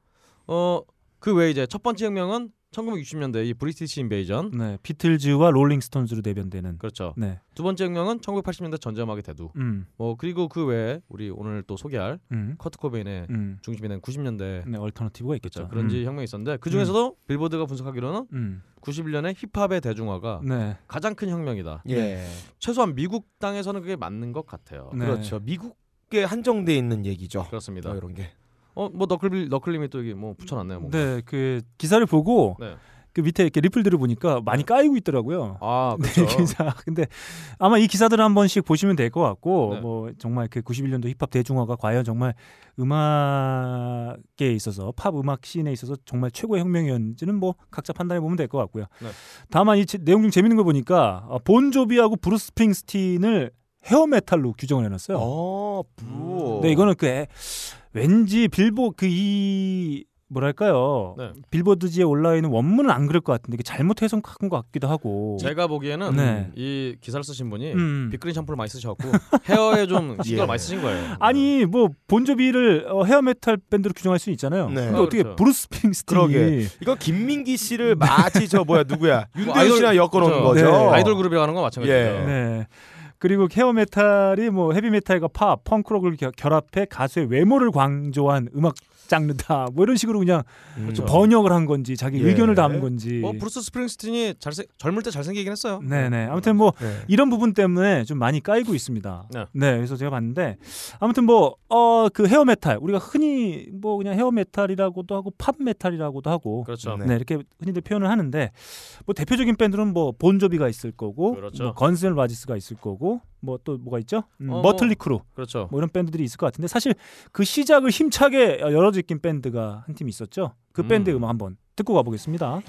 어, 그 외에 이제 첫 번째 혁명은 1960년대 이 British Invasion. 네, 비틀즈와 롤링스톤즈로 대변되는 그렇죠. 네. 두 번째 혁명은 1980년대 전자음악의 대두. 음. 뭐 그리고 그 외에 우리 오늘 또 소개할 음. 커트 코베인의 음. 중심이 된 90년대 네, 얼터너티브가 있겠죠. 그렇죠. 그런지 혁명이 있었는데 그 중에서도 빌보드가 분석하기로는 음. 91년에 힙합의 대중화가 네. 가장 큰 혁명이다. 예. 최소한 미국 땅에서는 그게 맞는 것 같아요. 네. 그렇죠. 미국에 한정돼 있는 얘기죠. 그렇습니다. 뭐 이런 게. 어뭐 너클 너클님이 또 이게 뭐 붙여놨네요. 뭔가. 네, 그 기사를 보고 네. 그 밑에 이렇게 리플들을 보니까 많이 까이고 있더라고요. 아 네, 그렇죠. 기사. 근데 아마 이 기사들을 한 번씩 보시면 될 것 같고 네. 뭐 정말 그 91년도 힙합 대중화가 과연 정말 음악계에 있어서 팝 음악 scene에 있어서 정말 최고의 혁명이었는지는 뭐 각자 판단해 보면 될 것 같고요. 네. 다만 이 제- 내용 중 재밌는 거 보니까 어, 본조비하고 브루스 스프링스틴을 hair metal로 규정을 해놨어요. 어, 부. 네, 이거는 그 애- 왠지 빌보 그 이 뭐랄까요 네. 빌보드지에 올라 있는 원문은 안 그럴 것 같은데 이게 잘못 해석한 것 같기도 하고. 제가 보기에는 네. 이 기사를 쓰신 분이 음. 빅그린 샴푸를 많이 쓰셔갖고 헤어에 좀 신경을 예. 많이 쓰신 거예요. 아니 뭐 본조비를 어, hair metal 밴드로 규정할 수 있잖아요. 네. 근데 아, 어떻게 그렇죠. 브루스 그러게. 이거 김민기 씨를 마치 저 뭐야 누구야 윤대현 아이돌- 씨랑 엮어놓은 그렇죠. 거죠. 네. 아이돌 그룹이라고 하는 건 마찬가지죠. 예. 네. 그리고 hair metal이 뭐 헤비 메탈과 팝, 펑크록을 겨- 결합해 가수의 외모를 강조한 음악 장르다. 뭐 이런 식으로 그냥 음. 좀 번역을 한 건지 자기 예. 의견을 담은 건지. 뭐 브루스 스프링스틴이 잘생 젊을 때 잘생기긴 했어요. 네네. 아무튼 뭐 네. 이런 부분 때문에 좀 많이 까이고 있습니다. 네. 네. 그래서 제가 봤는데 아무튼 뭐 어 그 hair metal 우리가 흔히 뭐 그냥 hair metal이라고도 하고 pop metal이라고도 하고 그렇죠. 네. 네. 이렇게 흔히들 표현을 하는데 뭐 대표적인 밴드는 뭐 본조비가 있을 거고 그렇죠. 뭐 건스 앤 라지스가 있을 거고 뭐 또 뭐가 있죠? 음, 어, 머틀리 크루 그렇죠. 뭐 이런 밴드들이 있을 것 같은데 사실 그 시작을 힘차게 열어제낀 밴드가 한팀 있었죠. 그 음. 밴드의 음악 한번 듣고 가보겠습니다.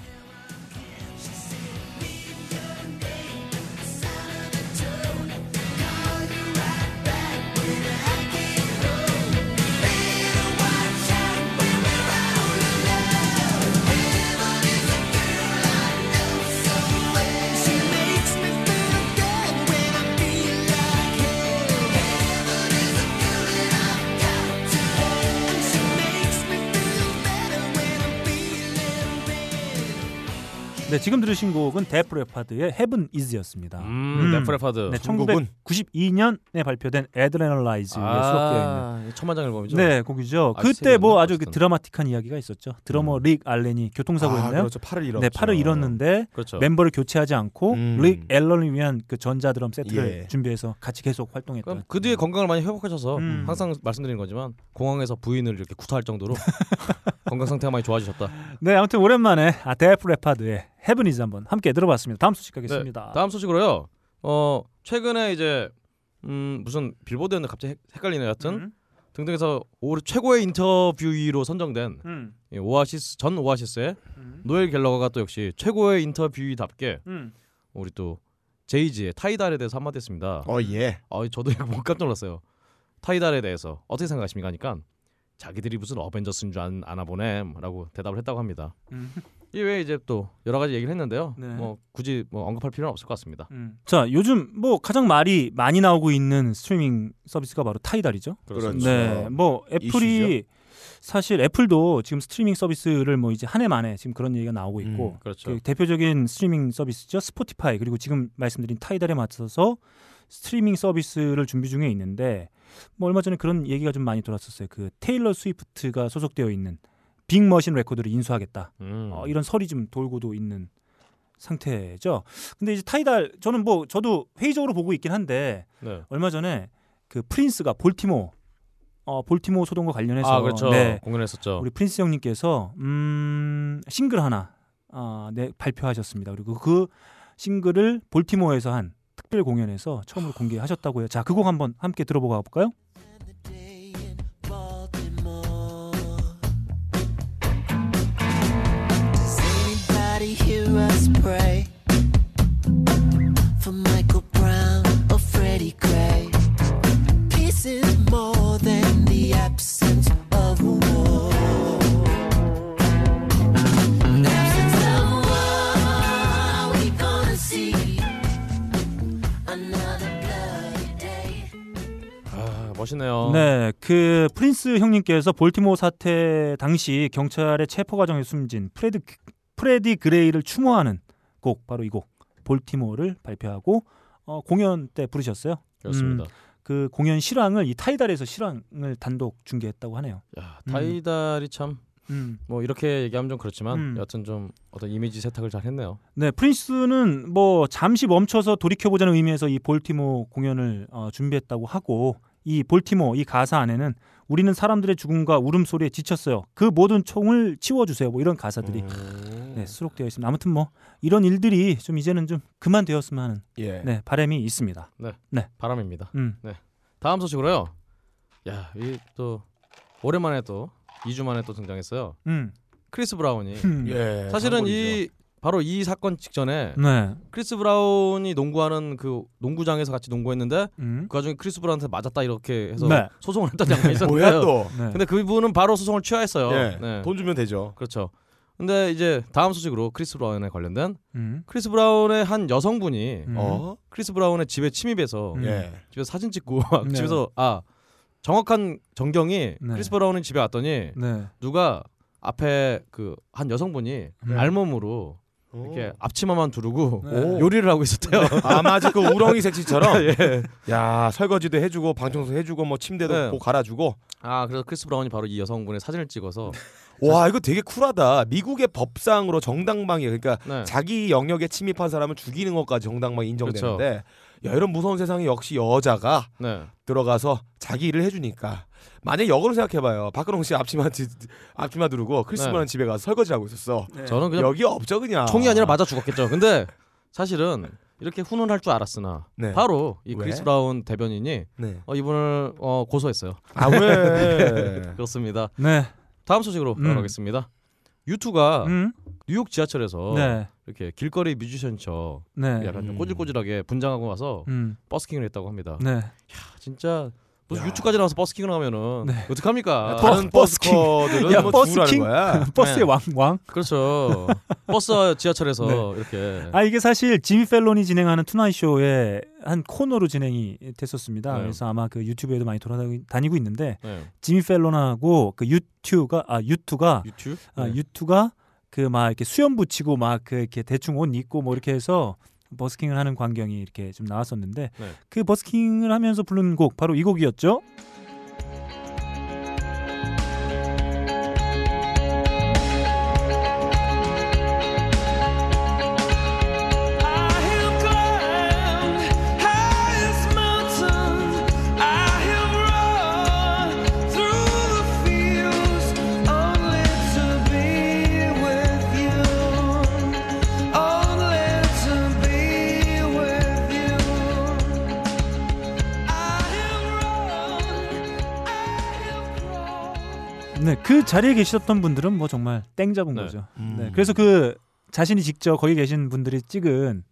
네, 지금 들으신 곡은 데프레파드의 Heaven Is였습니다. 음, 음. 데프레파드. 네, 중국은? 1992년에 발표된 Adrenalize에 수록되어 있는 아, 천만장 앨범이죠. 네 곡이죠. 아주 그때 뭐 아주 그. 드라마틱한 이야기가 있었죠. 드러머 릭 알렌이 교통사고 아, 였나요? 그렇죠. 팔을 잃었죠. 네, 팔을 잃었는데 그렇죠. 멤버를 교체하지 않고 음. 릭 앨런을 위한 그 전자 드럼 세트를 예. 준비해서 같이 계속 활동했던. 그 뒤에 건강을 많이 회복하셔서 음. 항상 말씀드리는 거지만 공항에서 부인을 이렇게 구타할 정도로 건강 상태가 많이 좋아지셨다. 네, 아무튼 오랜만에 아, 데프 레파드의 Heaven Is 한번 함께 들어봤습니다. 다음 소식 가겠습니다. 네, 다음 소식으로요. 어 최근에 이제 음 무슨 빌보드였는데 갑자기 헷- 헷갈리네 여하튼 음. 등등해서 올해 최고의 인터뷰이로 선정된 음. 이 오아시스 전 오아시스의 음. 노엘 갤러거가 또 역시 최고의 인터뷰이답게 음. 우리 또 제이지의 타이달에 대해서 한마디 했습니다. 어 예. 아 저도 이거 못 깜짝 놀랐어요. 타이달에 대해서 어떻게 생각하십니까? 하니까 자기들이 무슨 어벤져스인 줄 안, 아나 보네라고 대답을 했다고 합니다. 음. 이외에 이제 또 여러 가지 얘기를 했는데요. 네. 뭐 굳이 뭐 언급할 필요는 없을 것 같습니다. 음. 자, 요즘 뭐 가장 말이 많이 나오고 있는 스트리밍 서비스가 바로 타이달이죠. 그렇죠. 네, 뭐 애플이 사실 애플도 지금 스트리밍 서비스를 뭐 이제 한 해 만에 지금 그런 얘기가 나오고 있고 음, 그렇죠. 그 대표적인 스트리밍 서비스죠 스포티파이 그리고 지금 말씀드린 타이달에 맞서서 스트리밍 서비스를 준비 중에 있는데 뭐 얼마 전에 그런 얘기가 좀 많이 돌았었어요. 그 테일러 스위프트가 소속되어 있는 빅머신 레코드를 인수하겠다. 음. 어, 이런 설이 좀 돌고도 있는 상태죠. 근데 이제 타이달 저는 뭐 저도 회의적으로 보고 있긴 한데 네. 얼마 전에 그 프린스가 볼티모 어 볼티모 소동과 관련해서 아 그렇죠. 네, 공연했었죠. 우리 프린스 형님께서 음 싱글 하나 아, 네, 발표하셨습니다. 그리고 그 싱글을 볼티모어에서 한 특별 공연에서 처음으로 공개하셨다고요. 자, 그 곡 한번 함께 들어보고 가 볼까요? 아, 멋있네. 네, 그 프린스 형님께서 볼티모 사태 당시 경찰의 체포 과정에 숨진 프레드 프레디 그레이를 추모하는 곡 바로 이 곡 볼티모어를 발표하고 어, 공연 때 부르셨어요. 그렇습니다. 그 공연 실황을 이 타이달에서 실황을 단독 중계했다고 하네요. 야, 타이달이 참 뭐 음. 이렇게 얘기하면 좀 그렇지만 음. 여튼 좀 어떤 이미지 세탁을 잘 했네요. 네, 프린스는 뭐 잠시 멈춰서 돌이켜 보자는 의미에서 이 볼티모 공연을 어, 준비했다고 하고 이 볼티모 이 가사 안에는 우리는 사람들의 죽음과 울음소리에 지쳤어요. 그 모든 총을 치워 주세요. 뭐 이런 가사들이 음. 네, 수록되어 있습니다. 아무튼 뭐 이런 일들이 좀 이제는 좀 그만되었으면 하는 예. 네, 바람이 있습니다. 바람입니다. 음. 다음 소식으로요. 야, 이 또 오랜만에 또 2주 만에 또 등장했어요. 음. 크리스 브라운이 음. 예. 사실은 장본인이죠. 이 바로 이 사건 직전에 네. 크리스 브라운이 농구하는 그 농구장에서 같이 농구했는데 음. 그 와중에 크리스 브라운한테 맞았다 이렇게 해서 네. 소송을 했던 장면이 뭐야 있었는데 또? 네. 근데 그분은 바로 소송을 취하했어요. 예. 네. 돈 주면 되죠. 그렇죠. 근데 이제 다음 소식으로 크리스 브라운에 관련된 음. 크리스 브라운의 한 여성분이 음. 어? 크리스 브라운의 집에 침입해서 음. 예. 집에서 사진 찍고 막 네. 집에서 아 정확한 전경이 네. 크리스 브라운이 집에 왔더니 네. 누가 앞에 그 한 여성분이 네. 알몸으로 이렇게 앞치마만 두르고 네. 요리를 하고 있었대요. 아 맞아 그 우렁이 색시처럼 예. 야 설거지도 해주고 방청소 해주고 뭐 침대도 네. 고 갈아주고 아 그래서 크리스 브라운이 바로 이 여성분의 사진을 찍어서 와 이거 되게 쿨하다 미국의 법상으로 정당방위 그러니까 네. 자기 영역에 침입한 사람을 죽이는 것까지 정당방위 인정되는데 야 이런 무서운 세상에 역시 여자가 네. 들어가서 자기 일을 해주니까 만약 역으로 생각해봐요 박근홍 씨 앞치마 드- 앞치마 두르고 크리스 네. 집에 가서 설거지 하고 있었어 저는 그냥 여기 없죠 그냥 총이 아니라 맞아 죽었겠죠. 근데 사실은 이렇게 훈훈할 줄 알았으나 네. 바로 이 왜? 크리스 브라운 대변인이 네. 어, 이분을 어, 고소했어요. 아 왜? 그렇습니다. 네. 다음 소식으로 음. 넘어가겠습니다. 유투가 음. 뉴욕 지하철에서 네. 이렇게 길거리 뮤지션처 네. 약간 좀 음. 꼬질꼬질하게 분장하고 와서 음. 버스킹을 했다고 합니다. 네. 진짜 야. 유투까지 나와서 버스킹을 하면은 네. 어떡합니까? 다른 버스킹. 야, 뭐 버스킹. 버스의 네. 왕 왕. 그렇죠. 버스 지하철에서 네. 이렇게 아 이게 사실 지미 펠론이 진행하는 Tonight Show의 한 코너로 진행이 됐었습니다. 네. 그래서 아마 그 유튜브에도 많이 돌아다니고 있는데 네. 지미 펠론하고 그 유투가 아 유투가 유튜브 아 네. 유투가 그 막 이렇게 수염 붙이고 막 그 이렇게 대충 옷 입고 뭐 이렇게 해서 버스킹을 하는 광경이 이렇게 좀 나왔었는데 네. 그 버스킹을 하면서 부른 곡 바로 이 곡이었죠. 네, 그 자리에 계셨던 분들은 뭐 정말 땡 잡은 네. 거죠. 음. 네, 그래서 그 자신이 직접 거기 계신 분들이 찍은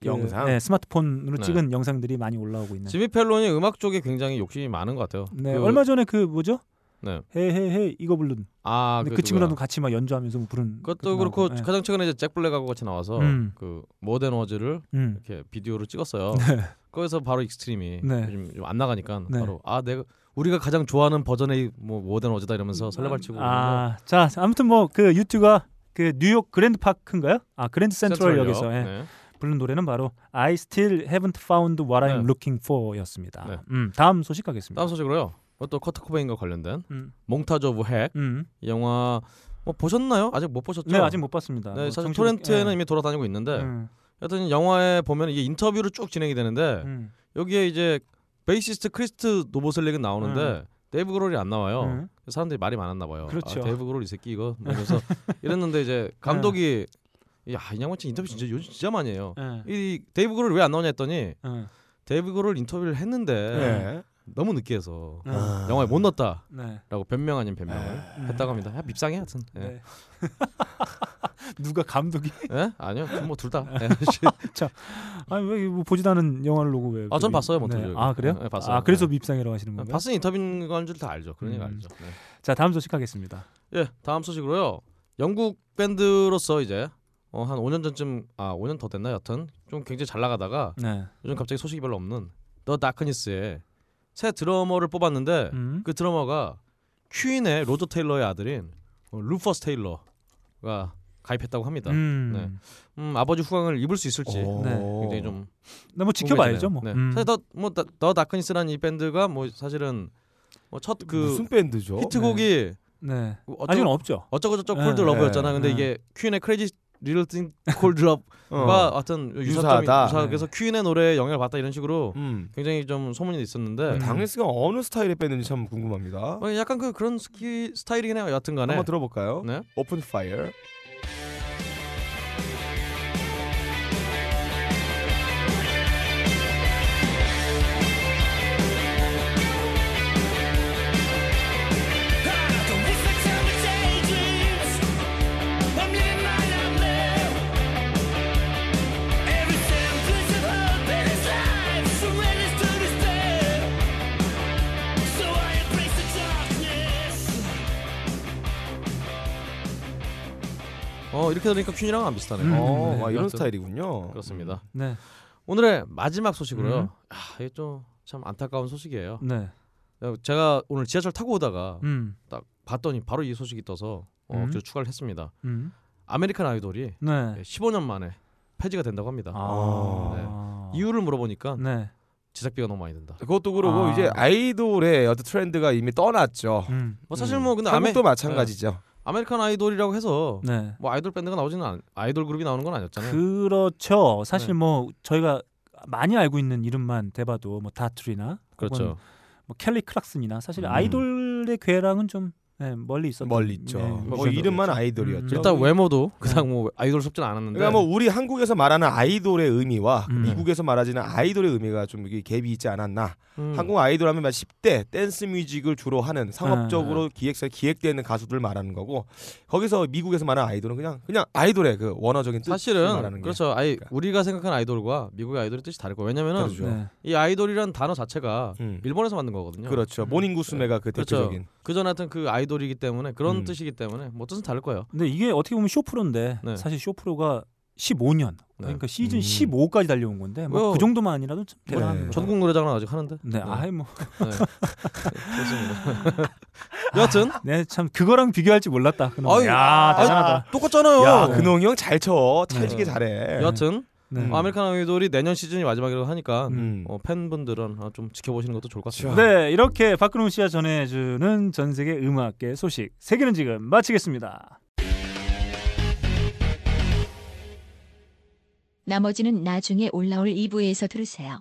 그, 영상? 네, 스마트폰으로 네. 찍은 영상들이 많이 올라오고 있는. 지미 펠론이 음악 쪽에 굉장히 욕심이 많은 것 같아요. 네, 그- 얼마 전에 그 뭐죠? 네. 헤헤헤 이거 부른. 아, 그 그 친구랑도? 같이 막 연주하면서 뭐 부른. 그것도 것도 그렇고 나오고. 네. 가장 최근에 이제 잭 블랙하고 같이 나와서 음. 그 More Than Words를 음. 이렇게 비디오를 찍었어요. 네. 거기서 바로 익스트림이 네. 요즘 좀 안 나가니까 네. 바로 아 내가 우리가 가장 좋아하는 버전의 뭐 More Than Words다 이러면서 설레발치고 아, 자, 아무튼 뭐 그 유투가 그 뉴욕 그랜드 파크인가요? 아, 그랜드 센트럴역에서 예, 네. 부른 노래는 바로 I Still Haven't Found What I'm 네. Looking For였습니다. 네. 음, 다음 소식 가겠습니다. 다음 소식으로요. 또 커트 코베인과 관련된 음, Montage of Heck 음. 이 영화 뭐 보셨나요? 아직 못 보셨죠? 네, 아직 못 봤습니다. 네, 뭐 사실 정신- 토렌트에는 예. 이미 돌아다니고 있는데 음, 여튼 영화에 보면 이게 인터뷰로 쭉 진행이 되는데 음, 여기에 이제 베이시스트 크리스트 노보슬릭은 나오는데 데이브 그롤이 안 나와요. 음. 사람들이 말이 많았나 봐요. 그렇죠. 아, 데이브 그롤 이 새끼 이거 이러면서 이랬는데 이제 감독이 야 이 양반 진짜 인터뷰 진짜 요즘 진짜 많이 해요. 예, 이 데이브 그롤이 왜안 나오냐 했더니 예. 데이브 그롤 인터뷰를 했는데 네. 너무 늦게 해서 네. 아. 영화에 못 넣었다라고 네. 변명 아닌 변명을 했다고 합니다. 야, 밉상해 하여튼. 예. 네. 누가 감독이? 예? 아니요. 뭐 둘 다. 예. 아니 왜뭐 보지도 않은 영화를 보고 왜? 아, 전 저기- 봤어요, 몬트리올. 네. 아 그래요? 네, 봤어요. 아 그래서 네. 밉상이라고 하시는 건가요? 봤으니 인터뷰인 건 줄 다 알죠. 그런 얘기 음. 알죠. 네. 자 다음 소식 하겠습니다. 예, 다음 소식으로요. 영국 밴드로서 이제 어, 한 5년 전쯤 아 5년 더 됐나 여튼 좀 굉장히 잘 나가다가 네. 요즘 갑자기 소식이 별로 없는 더 다크니스의 새 드러머를 뽑았는데 음. 그 드러머가 퀸의 로저 테일러의 아들인 어, 루퍼스 테일러 가 가입했다고 합니다. 음. 음. 아버지 후광을 입을 수 있을지 오. 네, 굉장히 좀 네, 뭐 지켜봐야죠, 뭐. 네. 음. 사실 더뭐더 다크니스라는 이 밴드가 뭐 사실은 뭐 첫그 무슨 밴드죠? 히트곡이 네. 어쩌고 아직은 없죠. 어쩌고 저쩌고 네, Called Love였잖아. 근데 네. 이게 퀸의 Crazy Little Thing Called Love가 어. 어떤 유사점이 유사하다. 유사 그래서 퀸의 노래에 영향을 받다 이런 식으로 음. 굉장히 좀 소문이 있었는데 다크니스가 어느 스타일의 밴드인지 참 궁금합니다. 어, 약간 그 그런 스키 스타일이긴 해요. 여튼간에 한번 들어볼까요? 네. Open Fire. 어 이렇게 들으니까 퀸이랑 안 비슷하네요. 음. 어, 네, 아, 이런 스타일이군요. 그렇습니다. 네. 오늘의 마지막 소식으로요. 음. 아, 이게 좀 참 안타까운 소식이에요. 네. 어, 제가 오늘 지하철 타고 오다가 음. 딱 봤더니 바로 이 소식이 떠서 어, 음. 억지로 추가를 했습니다. 음. 아메리칸 아이돌이 네. 15년 만에 폐지가 된다고 합니다. 아. 이유를 물어보니까 네. 제작비가 너무 많이 든다. 그것도 그러고 아. 이제 아이돌의 어떤 트렌드가 이미 떠났죠. 음. 뭐 사실 음. 뭐 근데 한국도 아메, 마찬가지죠. 네. 아메리칸 아이돌이라고 해서 네. 뭐 아이돌 밴드가 나오지는 않, 아이돌 그룹이 나오는 건 아니었잖아요. 그렇죠. 사실 네. 뭐 저희가 많이 알고 있는 이름만 대봐도 뭐 다트리나 그렇죠. 뭐 켈리 클락슨이나 사실 음. 아이돌의 궤랑은 좀 네, 멀리 있었던 멀리 있죠. 네, 뭐 그렇죠. 이름만 아이돌이었죠. 음. 일단 외모도 그닥 뭐 아이돌스럽진 않았는데 그러니까 뭐 우리 한국에서 말하는 아이돌의 의미와 음. 미국에서 말하지는 아이돌의 의미가 좀 이게 갭이 있지 않았나. 음. 한국 아이돌 하면 10대 댄스 뮤직을 주로 하는 네. 상업적으로 기획사 기획되는 가수들 말하는 거고 거기서 미국에서 말하는 아이돌은 그냥 그냥 아이돌의 그 원어적인 뜻을 사실은. 그렇죠. 아이 그러니까. 우리가 생각하는 아이돌과 미국의 아이돌의 뜻이 다를 거예요. 왜냐면은 그렇죠. 네. 이 아이돌이라는 단어 자체가 음. 일본에서 만든 거거든요. 그렇죠. 모닝구스메가 그 그렇죠. 대표적인. 그전 하여튼 그 아이돌 이기 때문에 그런 음. 뜻이기 때문에 뭐 뜻은 다를 거예요. 근데 이게 어떻게 보면 쇼프로인데 네. 사실 쇼프로가 15년 그러니까 시즌 음. 15까지 달려온 건데 뭐 어. 그 정도만 아니라도 좀 대단한 네. 전국 노래장은 아직 하는데. 네, 아이 뭐, 네. 좋습니다. 여하튼 네, 참 그거랑 비교할지 몰랐다. 그놈. 아유, 야, 대단하다. 똑같잖아요. 야, 근홍이 형잘 쳐. 찰지게 네. 잘해. 여하튼 네. 음. 아메리칸 아이돌이 내년 시즌이 마지막이라고 하니까 음. 어, 팬분들은 어, 좀 지켜보시는 것도 좋을 것 같습니다. 네, 이렇게 박근홍 씨가 전해주는 전 세계 음악계 소식 세 개는 지금 마치겠습니다. 나머지는 나중에 올라올 2부에서 들으세요.